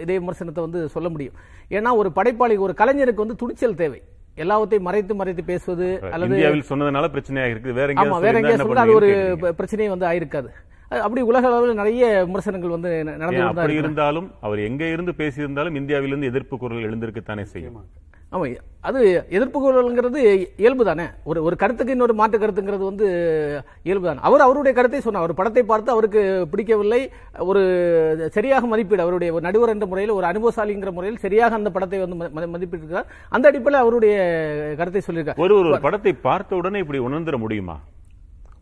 இதே விமர்சனத்தை வந்து சொல்ல முடியும். ஏன்னா ஒரு படைப்பாளி ஒரு கலைஞருக்கு வந்து துணிச்சல் தேவை. எல்லாவற்றையும் மறைத்து மறைத்து பேசுவது அல்லது இந்தியாவில் சொன்னதுனால பிரச்சனையாக இருக்குது. வேற ஆமா வேற எங்கேயா அது ஒரு பண்ணுவீங்கன்னு கேட்கிறீங்க. ப- பிரச்சனையே வந்து ஆயிருக்காது. அப்படி உலக அளவில் நிறைய விமர்சனங்கள் வந்து நடந்து தான். இருந்தாலும் அவர் எங்க இருந்து பேசியிருந்தாலும் இந்தியாவிலிருந்து எதிர்ப்பு குரல் எழுந்திருக்கத்தானே செய்யும். ஆமா அது எதிர்ப்பு குரல்ங்கிறது இயல்பு தானே. ஒரு ஒரு கருத்துக்கு இன்னொரு மாற்று கருத்துங்கிறது வந்து இயல்பு தானே. அவர் அவருடைய கருத்தை சொன்னார். ஒரு படத்தை பார்த்து அவருக்கு பிடிக்கவில்லை. ஒரு சரியாக மதிப்பீடு அவருடைய ஒரு நடுவர் என்ற முறையில் ஒரு அனுபவசாலிங்கிற முறையில் சரியாக அந்த படத்தை வந்து ம- ம- மதிப்பிட்டிருக்கிறார். அந்த அடிப்படையில் அவருடைய கருத்தை சொல்லியிருக்கார். ஒரு ஒரு படத்தை பார்த்த உடனே இப்படி உணர்ந்துட முடியுமா?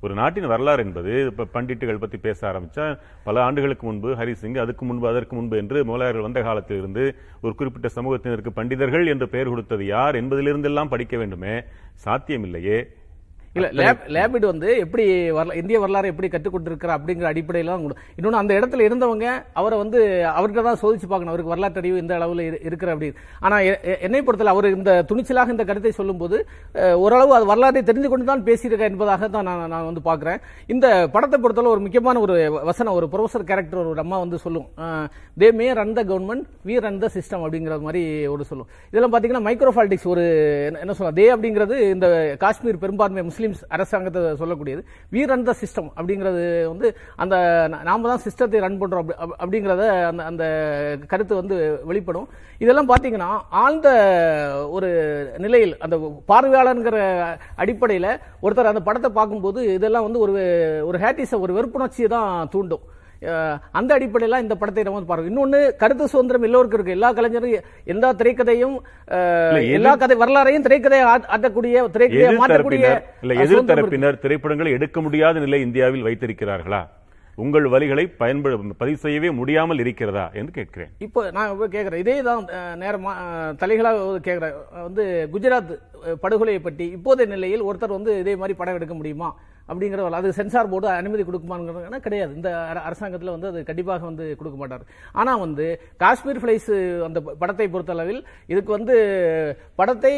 ஒரு நாட்டின் வரலாறு என்பது இப்போ பண்டிட்டுகள் பற்றி பேச ஆரம்பித்தா பல ஆண்டுகளுக்கு முன்பு ஹரிசிங் அதுக்கு முன்பு அதற்கு முன்பு என்று முகலாயர்கள் வந்த காலத்திலிருந்து ஒரு குறிப்பிட்ட சமூகத்தினருக்கு பண்டிதர்கள் என்று பெயர் கொடுத்தது யார் என்பதிலிருந்தெல்லாம் படிக்க வேண்டுமே சாத்தியமில்லையே. இல்ல லேப் லேபிட் வந்து எப்படி வரலா- இந்திய வரலாறு எப்படி கற்றுக் கொடுத்திருக்கிறார் அப்படிங்கிற அடிப்படையில இன்னொன்னு அந்த இடத்துல இருந்தவங்க அவரை வந்து அவர்கிட்ட தான் சோதிச்சு பார்க்கணும். அவருக்கு வரலாற்று அறிவு இந்த அளவுல இரு- இருக்கிற அப்படி. ஆனா எ- எ- என்னை பொறுத்தல அவர் இந்த துணிச்சலாக இந்த கருத்தை சொல்லும்போது ஓரளவு அது வரலாற்றை தெரிந்து கொண்டு தான் பேசியிருக்க என்பதாக தான் நான் நான் வந்து பார்க்கிறேன். இந்த படத்தை பொறுத்தளவு ஒரு முக்கியமான ஒரு வசனம் ஒரு ப்ரொஃபசர் கேரக்டர் ஒரு அம்மா வந்து சொல்லும். They may run the government we run the system அப்படிங்கிற மாதிரி ஒரு சொல்லும். இதெல்லாம் பாத்தீங்கன்னா மைக்ரோபாலிட்டிக்ஸ் ஒரு என்ன- என்ன சொல்ல தே அப்படிங்கிறது இந்த காஷ்மீர் பெரும்பான்மை முஸ்லீம்ஸ் அரசாங்கத்தை சொல்லக்கூடியது. வி ரன் த சிஸ்டம் அப்படிங்கிறது வந்து அந்த நாம் நாம தான் சிஸ்டத்தை ரன் பண்ணுறோம் அப்படி- அப்படிங்கிறத அந்த அந்த கருத்து வந்து வெளிப்படும். இதெல்லாம் பார்த்தீங்கன்னா ஆழ்ந்த ஒரு நிலையில் அந்த பார்வையாளருங்கிற அடிப்படையில் ஒருத்தர் அந்த படத்தை பார்க்கும்போது இதெல்லாம் வந்து ஒரு ஒரு ஹேட்டிஸை ஒரு வெறுப்புணர்ச்சியை தான் தூண்டும். அந்த அடிப்படையில் இந்த படத்தை நம்ம வந்து பார்க்கணும். இன்னொன்னு கருத்து சுதந்திரம் எல்லோருக்கும் இருக்கு. எல்லா கலைஞரும் எல்லா திரைக்கதையும் எல்லா கதை வரலாறையும் திரைக்கதையை ஆட்- ஆட்டக்கூடிய திரைக்கதையை மாற்றக்கூடிய இல்ல. எதிர்த்தரப்பினர் திரைப்படங்களை எடுக்க முடியாத நிலை இந்தியாவில் வைத்திருக்கிறார்களா? உங்கள் வழிகளை பயன்படு பதிவு செய்யவே முடியாமல் இருக்கிறதா என்று கேட்கிறேன். இப்போ நான் இப்போ கேட்குறேன் இதே தான் நேரமா தலைகளாக கேட்குறேன் வந்து குஜராத் படுகொலையை பற்றி இப்போதைய நிலையில் ஒருத்தர் வந்து இதே மாதிரி படம் எடுக்க முடியுமா? அப்படிங்கிற அது சென்சார் போர்டு அனுமதி கொடுக்குமாங்கிறதுனா கிடையாது. இந்த அரசாங்கத்தில் வந்து அது கண்டிப்பாக வந்து கொடுக்க மாட்டார். ஆனால் வந்து காஷ்மீர் ஃபிளைஸ் அந்த படத்தை பொறுத்தளவில் இதுக்கு வந்து படத்தை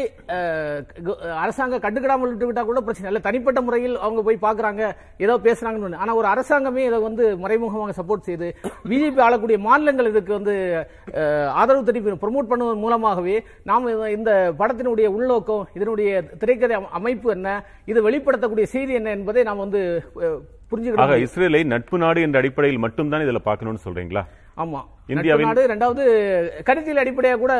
அரசாங்கம் கண்டுக்கிடாமல் விட்டுவிட்டா கூட பிரச்சனை. இல்லை தனிப்பட்ட முறையில் அவங்க போய் பார்க்குறாங்க ஏதோ பேசுறாங்கன்னு ஆனால் ஒரு அரசாங்கமே இதை வந்து மறைமுகமாக சப்போர்ட் செய்து பிஜேபி ஆளக்கூடிய மாநிலங்கள் இதுக்கு வந்து ஆதரவு தெரிவி ப்ரொமோட் பண்ணுவதன் மூலமாகவே நாம் இந்த படத்தினுடைய உள்நோக்கம் இதனுடைய திரைக்கதை அமைப்பு என்ன இது வெளிப்படுத்தக்கூடிய செய்தி என்ன என்பதை நாம் வந்து புரிஞ்சுக்கணும் இஸ்ரேலை நட்பு நாடு என்ற அடிப்படையில் மட்டும்தான் இதுல பார்க்கணும்னு சொல்றீங்களா? ஆமா. இந்தியாவின்- நாடு ரெண்டாவது கருத்தியல் அடிப்படையாக கூட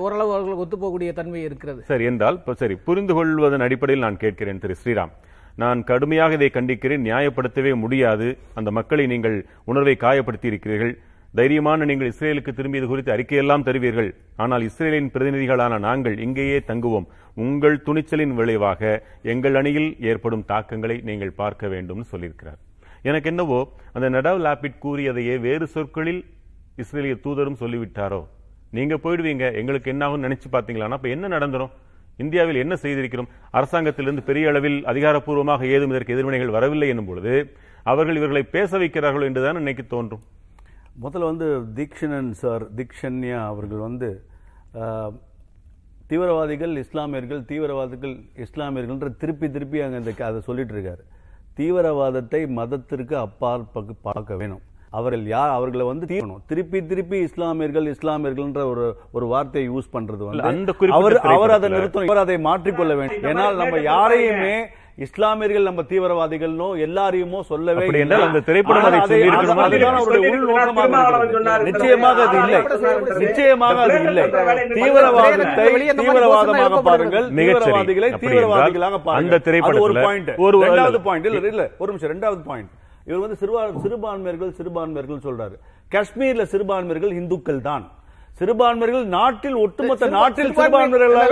ஓரளவு அவர்களுக்கு ஒத்து போகக்கூடிய தன்மை இருக்கிறது. சரி என்றால் சரி புரிந்து கொள்வதன் அடிப்படையில் நான் கேட்கிறேன் திரு ஸ்ரீராம். நான் கடுமையாக இதை கண்டிக்கிறேன் நியாயப்படுத்தவே முடியாது. அந்த மக்களை நீங்கள் உணர்வை காயப்படுத்தி இருக்கிறீர்கள் தைரியமான நீங்கள் இஸ்ரேலுக்கு திரும்பி இது குறித்து அறிக்கையெல்லாம் தருவீர்கள். ஆனால் இஸ்ரேலின் பிரதிநிதிகளான நாங்கள் இங்கேயே தங்குவோம். உங்கள் துணிச்சலின் விளைவாக எங்கள் அணியில் ஏற்படும் தாக்கங்களை நீங்கள் பார்க்க வேண்டும் சொல்லியிருக்கிறார். எனக்கு என்னவோ அந்த நடவ் லாபிட் கூறியதையே வேறு சொற்களில் இஸ்ரேலிய தூதரும் சொல்லிவிட்டாரோ? நீங்க போயிடுவீங்க. எங்களுக்கு என்னாகும் நினைச்சு பாத்தீங்களா அப்ப என்ன நடந்துரும்? இந்தியாவில் என்ன செய்திருக்கிறோம்? அரசாங்கத்திலிருந்து பெரிய அளவில் அதிகாரப்பூர்வமாக ஏதும் இதற்கு எதிர்வினைகள் வரவில்லை என்னும் பொழுது அவர்கள் இவர்களை பேச வைக்கிறார்கள் என்றுதான் இன்னைக்கு தோன்றும். முதல்ல வந்து தீக்ஷணன் சார் தீக்ஷண்யா அவர்கள் வந்து தீவிரவாதிகள் இஸ்லாமியர்கள் தீவிரவாதிகள் இஸ்லாமியர்கள்ன்ற திருப்பி திருப்பி அங்க இந்த அதை சொல்லிட்டு இருக்காரு. தீவிரவாதத்தை மதத்திற்கு அப்பால் பக்கு- பார்க்க வேணும். அவர்கள் யார் அவர்களை வந்து தீரணும் திருப்பி திருப்பி இஸ்லாமியர்கள் இஸ்லாமியர்கள்ன்ற ஒரு ஒரு வார்த்தையை யூஸ் பண்றது வந்து அவர் அவர் அதை நிறுத்தணும். இவர் அதை மாற்றிக்கொள்ள வேண்டும் ஏன்னால் நம்ம யாரையுமே இஸ்லாமியர்கள் நம்ம தீவிரவாதிகள்னோ எல்லாரையுமோ சொல்லவே. அந்த திரைப்படம். நிச்சயமாக அது இல்லை. நிச்சயமாக அது இல்லை. தீவிரவாதத்தை தீவிரவாதமாக பாருங்கள். தீவிரவாதிகளை தீவிரவாதிகளாக பாருங்கள். ஒரு பாயிண்ட் ஒரு- இரண்டாவது பாயிண்ட் இல்ல இல்ல ஒரு நிமிஷம் இரண்டாவது பாயிண்ட் இவர் வந்து சிறுபா சிறுபான்மையர்கள் சிறுபான்மையர்கள் சொல்றாரு. காஷ்மீர்ல சிறுபான்மையர்கள் இந்துக்கள் தான் சிறுபான்மையர்கள் நாட்டில் ஒட்டுமொத்த நாட்டில் சிறுபான்மை- சிறுபான்மையர்களாக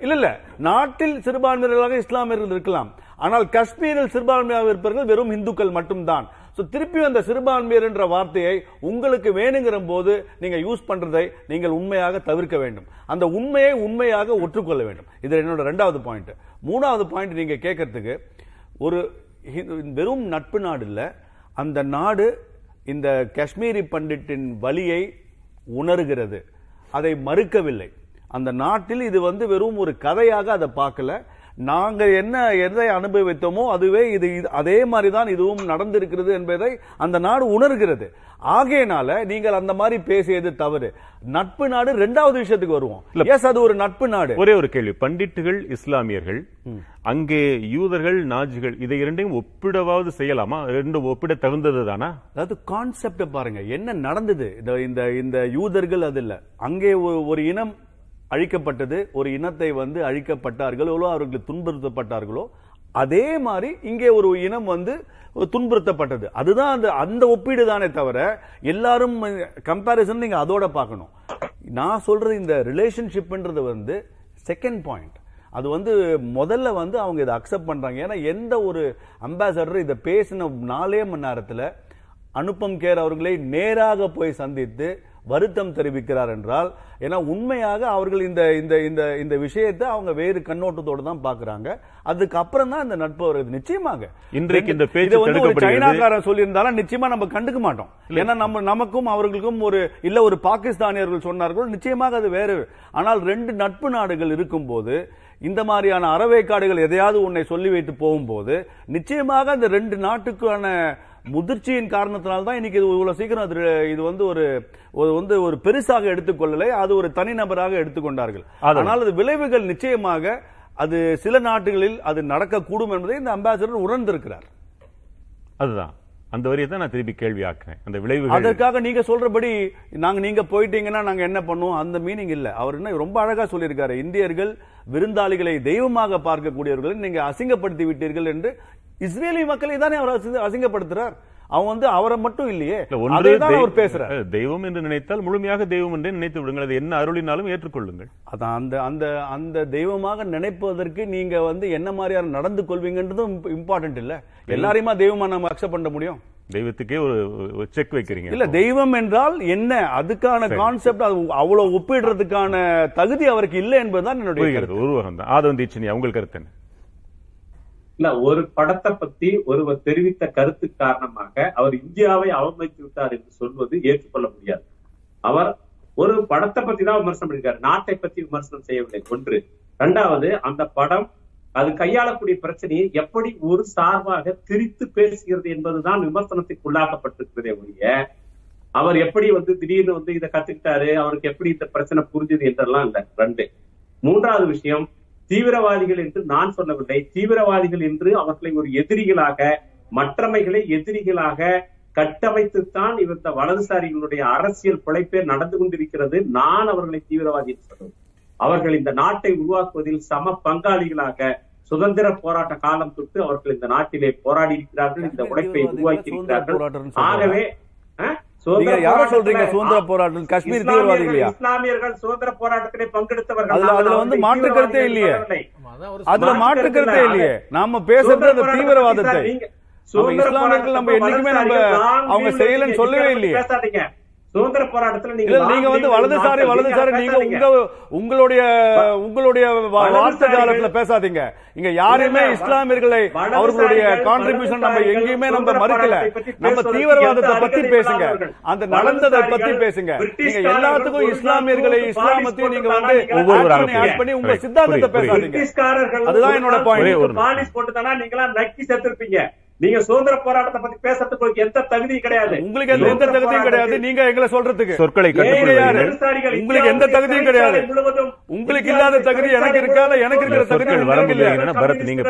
இல்ல, இல்ல, நாட்டில் சிறுபான்மையர்களாக இஸ்லாமியர்கள் இருக்கலாம் ஆனால் காஷ்மீரில் சிறுபான்மையாக இருப்பவர்கள் வெறும் இந்துக்கள் மட்டும்தான். சோ திருப்பி அந்த சிறுபான்மையர் என்ற வார்த்தையை உங்களுக்கு வேணுங்கிற போது நீங்க யூஸ் பண்றதை நீங்கள் உண்மையாக தவிர்க்க வேண்டும். அந்த உண்மையை உண்மையாக ஒற்றுக்கொள்ள வேண்டும். இது என்னோட ரெண்டாவது பாயிண்ட் மூணாவது பாயிண்ட் நீங்க கேட்கறதுக்கு ஒரு வெறும் நட்பு நாடு இல்ல அந்த நாடு இந்த காஷ்மீரி பண்டிட்டின் வலியை உணர்கிறது. அதை மறுக்கவில்லை. அந்த நாட்டில் இது வந்து வெறும் ஒரு கதையாக அதை பார்க்கல. நாங்க என்ன எதை அனுபவித்தோமோ அதுவே இது அதே மாதிரி தான் இதுவும் நடந்திருக்கிறது என்பதை அந்த நாடு உணர்கிறது. ஆகையினால நீங்கள் அந்த மாதிரி பேசியது தவறு. நட்பு நாடு ரெண்டாவது விஷயத்துக்கு வருவோம். எஸ் அது ஒரு நட்பு நாடு. ஒரே ஒரு கேள்வி. பண்டிட்டுகள் இஸ்லாமியர்கள் அங்கே யூதர்கள் நாஜிகள் இதை இரண்டையும் ஒப்பிடவாவது செய்யலாமா? ரெண்டும் ஒப்பிட தகுந்தது தானா அதாவது கான்செப்ட பாருங்க. என்ன நடந்தது? இந்த இந்த யூதர்கள் அது இல்ல. அங்கே ஒரு இனம் அழிக்கப்பட்டது ஒரு இனத்தை வந்து அழிக்கப்பட்டார்களோ அவர்கள் துன்புறுத்தப்பட்டார்களோ அதே மாதிரி இங்கே ஒரு இனம் வந்து துன்புறுத்தப்பட்டது. அதுதான் அந்த அந்த ஒப்பீடு தானே தவிர எல்லாரும் கம்பாரிசன் நீங்க அதோட பார்க்கணும். நான் சொல்றது இந்த ரிலேஷன்ஷிப்ன்றது வந்து செகண்ட் பாயிண்ட் அது வந்து முதல்ல வந்து அவங்க இதை அக்செப்ட் பண்றாங்க. ஏன்னா எந்த ஒரு அம்பாசடர் இதை பேசின நாலே மணி நேரத்தில் அனுப்பம் கேர் அவர்களை நேராக போய் சந்தித்து வருத்தம் தெரிவிக்கிறார் என்றால் ஏன்னா உண்மையாக அவர்கள் இந்த இந்த இந்த இந்த விஷயத்தை அவங்க வேறு கண்ணோட்டத்தோடு தான் பாக்குறாங்க அதுக்கு அப்புறம் தான் இந்த நட்பு வருது நிச்சயமாக. இன்றைக்கு இந்த பேச்சு வந்து ஒரு. சைனாக்காரன் சொல்லியிருந்தாலும் நிச்சயமா நம்ம கண்டுக்க மாட்டோம். ஏன்னா நம்ம நமக்கும் அவர்களுக்கும் ஒரு இல்ல ஒரு பாகிஸ்தானியர்கள் சொன்னார்கள் நிச்சயமாக அது வேறு. ஆனால் ரெண்டு நட்பு நாடுகள் இருக்கும்போது இந்த மாதிரியான அறவேக்காடுகள் எதையாவது உன்னை சொல்லி வைத்து போகும்போது நிச்சயமாக அந்த ரெண்டு நாட்டுக்கான முதிர்ச்சியின் காரணத்தினால தான் இன்னைக்கு இவ்வளவு சீக்கிரம் அது இது வந்து ஒரு வந்து ஒரு பெருசாக எடுத்துக்கொள்ளலை. அது ஒரு தனிநபராக எடுத்துக்கொண்டார்கள். ஆனால் அது விளைவுகள் நிச்சயமாக அது சில நாட்டுகளில் அது நடக்கக்கூடும் என்பதை இந்த அம்பாசிடர் உணர்ந்திருக்கிறார். அதுதான். அந்த வரியை தான் நான் திருப்பி கேள்வி ஆக்குறேன். அந்த விளைவுகள். அதற்காக நீங்க சொல்றபடி நாங்க நீங்க போயிட்டீங்கன்னா நாங்க என்ன பண்ணுவோம்? அந்த மீனிங் இல்ல. அவர் என்ன ரொம்ப அழகா சொல்லியிருக்காரு. இந்தியர்கள் விருந்தாளிகளை தெய்வமாக பார்க்கக்கூடியவர்களை நீங்க அசிங்கப்படுத்தி விட்டீர்கள் என்று இஸ்ரேலி மக்களை தானே அவர் அசி- அசிங்கப்படுத்துறார்? அவன் வந்து அவரை மட்டும் இல்லையே. அவர் பேசுறார். தெய்வம் என்று நினைத்தால் முழுமையாக தெய்வம் என்றே நினைத்து விடுங்கள். அது என்ன அருளினாலும் ஏற்றுக்கொள்ளுங்கள். அதான் அந்த அந்த அந்த தெய்வமாக நினைப்பதற்கு நீங்க வந்து என்ன மாதிரியான நடந்து கொள்வீங்கன்றதும் இம்பார்ட்டன்ட் இல்ல. எல்லாரையுமா தெய்வமா நம்ம அக்செப்ட் பண்ண முடியும்? தெய்வத்துக்கே ஒரு செக் வைக்கிறீங்க. இல்ல தெய்வம் என்றால் என்ன? அதுக்கான கான்செப்ட் அது அவ்வளவு ஒப்பிடுறதுக்கான தகுதி அவருக்கு இல்லை என்பதுதான் என்னுடைய உருவகம் தான் ஆதவன் தீட்சணியா உங்கள் கருத்து என்ன? இல்ல ஒரு படத்தை பத்தி ஒருவர் தெரிவித்த கருத்து காரணமாக அவர் இந்தியாவை அவமதித்து விட்டார் என்று சொல்வது ஏற்றுக்கொள்ள முடியாது. அவர் ஒரு படத்தை பத்தி தான் விமர்சனம் பண்ணிருக்காரு. நாட்டை பத்தி விமர்சனம் செய்யவில்லை. ஒன்று. இரண்டாவது அந்த படம் அது கையாளக்கூடிய பிரச்சனையை எப்படி ஒரு சார்பாக திரித்து பேசுகிறது என்பதுதான் விமர்சனத்துக்கு உள்ளாக்கப்பட்டிருக்கிறதே ஒழிய அவர் எப்படி வந்து திடீர்னு வந்து இதை கத்துக்கிட்டாரு அவருக்கு எப்படி இந்த பிரச்சனை புரிஞ்சுது என்றெல்லாம் இல்ல. ரெண்டு. மூன்றாவது விஷயம் தீவிரவாதிகள் என்று நான் சொல்லவில்லை. தீவிரவாதிகள் என்று அவர்களை ஒரு எதிரிகளாக மற்றமைகளை எதிரிகளாக கட்டமைத்துத்தான் இந்த வலதுசாரிகளுடைய அரசியல் பிழைப்பே நடந்து கொண்டிருக்கிறது. நான் அவர்களை தீவிரவாதி சொல்லுவேன் அவர்கள் இந்த நாட்டை உருவாக்குவதில் சம பங்காளிகளாக சுதந்திர போராட்ட காலம் தொட்டு அவர்கள் இந்த நாட்டிலே போராடி இருக்கிறார்கள் இந்த உழைப்பை உருவாக்கி இருக்கிறார்கள். ஆகவே நீங்க யாரை சொல்றீங்க? சுதந்திர போராட்டம் காஷ்மீர் இஸ்லாமியர்கள் தீவிரவாதிகளையா? இஸ்லாமியர்கள் சுதந்திர போராட்டத்திலே பங்கெடுத்தவர்கள். அதுல- வந்து மாற்று கருத்தே இல்லையே. அதுல மாற்று கருத்து. இல்லையே. நாம பேசுறது அந்த தீவிரவாதத்தை. இஸ்லாமியர்கள் நம்ம என்னைக்குமே நம்ம அவங்க நீங்க சொல்லவே இல்லையே. பேசாதீங்க. சுதந்திர போராட்டத்துல நீங்க நீங்க வந்து வலதுசாரி நீங்க வலதுசாரி நீங்க. உங்க உங்களுடைய உங்களுடைய வார்த்தை காலத்துல பேசாதீங்க இங்க யாருமே இஸ்லாமியர்களை அவர்களுடைய கான்ட்ரிபியூஷன் நம்ம எங்கேயுமே நம்ம மறுக்கல நம்ம தீவிரவாதத்தை பத்தி பேசுங்க. அந்த நடந்ததை பத்தி பேசுங்க நீங்க எல்லாத்துக்கும் இஸ்லாமியர்களை இஸ்லாமத்தையும் நீங்க வந்து பண்ணி, உங்க சித்தாந்தத்தை. பேசாதீங்க அதுதான் என்னோட பாலிஷ் போட்டு தானா நீங்களா நக்கி செத்துருப்பீங்க நீங்க சுதந்திர போராட்டத்தை பத்தி பேசுறதுக்கு எந்த தகுதியும் கிடையாது. உங்களுக்கு எந்த தகுதியும் கிடையாது. நீங்க எங்களை சொல்றதுக்கு. சொற்களை உங்களுக்கு எந்த தகுதியும் கிடையாது. உங்களுக்கு இல்லாத தகுதி எனக்கு இருக்கா? இல்ல எனக்கு இருக்கிற தகுதி சொற்கள் உங்களுக்கு வரம்பு இல்லையா? இல்லைன்னா பரத் நீங்க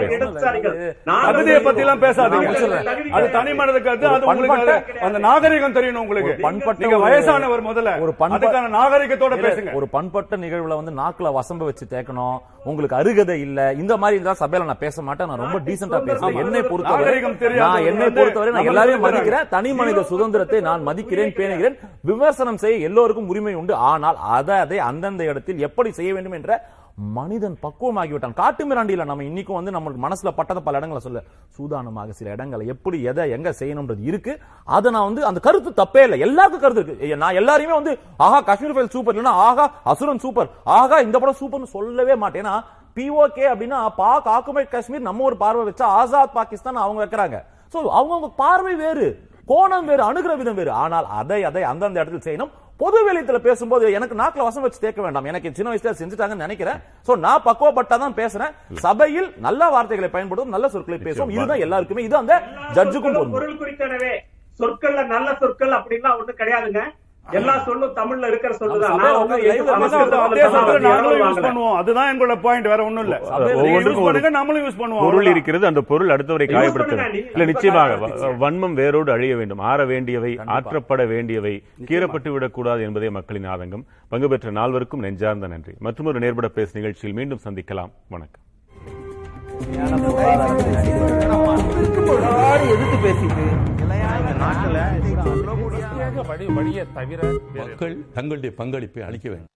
தகுதியை பத்தி எல்லாம் பேசாதீங்க. அது. தனி மனது கருத்து அது உங்களுக்கு அந்த நாகரிகம் தெரியணும் உங்களுக்கு. பண்பட்ட நீங்க வயசானவர் முதல்ல. ஒரு பண்ப- அதுக்கான நாகரிகத்தோட பேசுங்க. ஒரு பண்பட்ட நிகழ்வுல வந்து நாக்குல வசம்ப வச்சு தேக்கணும். உங்களுக்கு அருகதை இல்ல. இந்த மாதிரி இருந்தா சபையில நான் பேச மாட்டேன். நான் ரொம்ப டீசென்டா பேசுறேன். என்னை நாகரிகம் தெரியாதவர் நான் என்னை பொறுத்தவரை நான் நம்ம எல்லாரையும். மதிக்கிறேன் தனி மனித சுதந்திரத்தை நான் மதிக்கிறேன் பேணுகிறேன். விமர்சனம் செய்ய எல்லோருக்கும் உரிமை உண்டு. ஆனால் அதை அதை அந்தந்த இடத்தில் எப்படி செய்ய வேண்டும் என்ற மனிதன் பக்குவமாகிவிட்டான். காட்டு மிராண்டியில நம்ம இன்னைக்கும் வந்து நம்மளுக்கு மனசுல பட்டத பல இடங்களை சொல்ல. சூதானமாக சில இடங்களை எப்படி எதை எங்க செய்யணும்ன்றது இருக்கு. அதை நான் வந்து அந்த கருத்து தப்பே இல்லை. எல்லாருக்கும் கருத்து இருக்கு. நான் எல்லாரையுமே வந்து ஆஹா காஷ்மீர் ஃபைல் சூப்பர் இல்லைன்னா ஆஹா அசுரன் சூப்பர். ஆஹா இந்த படம் சூப்பர்னு சொல்லவே மாட்டேன். ஏன்னா பிஓகே அப்படின்னா பாக் ஆக்குமைட் காஷ்மீர் நம்ம ஒரு பார்வை வச்சா ஆசாத் பாகிஸ்தான் அவங்க வைக்கிறாங்க. சோ அவங்கவங்க பார்வை வேறு கோணம் வேறு அணுகிற விதம் வேறு. ஆனால் அதை அதை அந்தந்த இடத்தில் செய்யணும். பொது வெளியத்துல பேசும்போது எனக்கு நாக்குல வசம் வச்சு தேக்க வேண்டாம். எனக்கு சின்ன வயசுல செஞ்சுட்டாங்கன்னு நினைக்கிறேன். சோ நான் பக்குவப்பட்டாதான் பேசுறேன். சபையில் நல்ல வார்த்தைகளை பயன்படுத்தும் நல்ல சொற்களை பேசுவோம் இதுதான் எல்லாருக்குமே இது அந்த ஜட்ஜுக்கும் பொருள் குறித்தனவே. சொற்கள்ல நல்ல சொற்கள் அப்படின்லாம் ஒண்ணு கிடையாதுங்க. எல்லா சொல்லும் தமிழ்ல இருக்கிற சொல்லுதான். அதுதான் எங்களோட பாயிண்ட் வேற ஒண்ணும் இல்ல. நீங்க ஒவ்வொன்றுக்கும் ஒரு நம்மளும் யூஸ் பண்ணுவோம். பொருள். இருக்கிறது அந்த பொருள் அடுத்தவரை நீங்க இல்ல நிச்சயமாக வன்மம் வேரோடு அழிய வேண்டும். ஆற வேண்டியவை ஆற்றப்பட வேண்டியவை கீறப்பட்டு விடக்கூடாது என்பதே மக்களின் ஆதங்கம். பங்கு பெற்ற நால்வருக்கும் நெஞ்சார்ந்த நன்றி. மற்றொரு நேர்பட பேசு நிகழ்ச்சியில் மீண்டும் சந்திக்கலாம். வணக்கம். எதிர்த்து பேசிட்டு பிரத்யேக வழியை தவிர மக்கள் தங்களுடைய பங்களிப்பை அளிக்க வேண்டும்.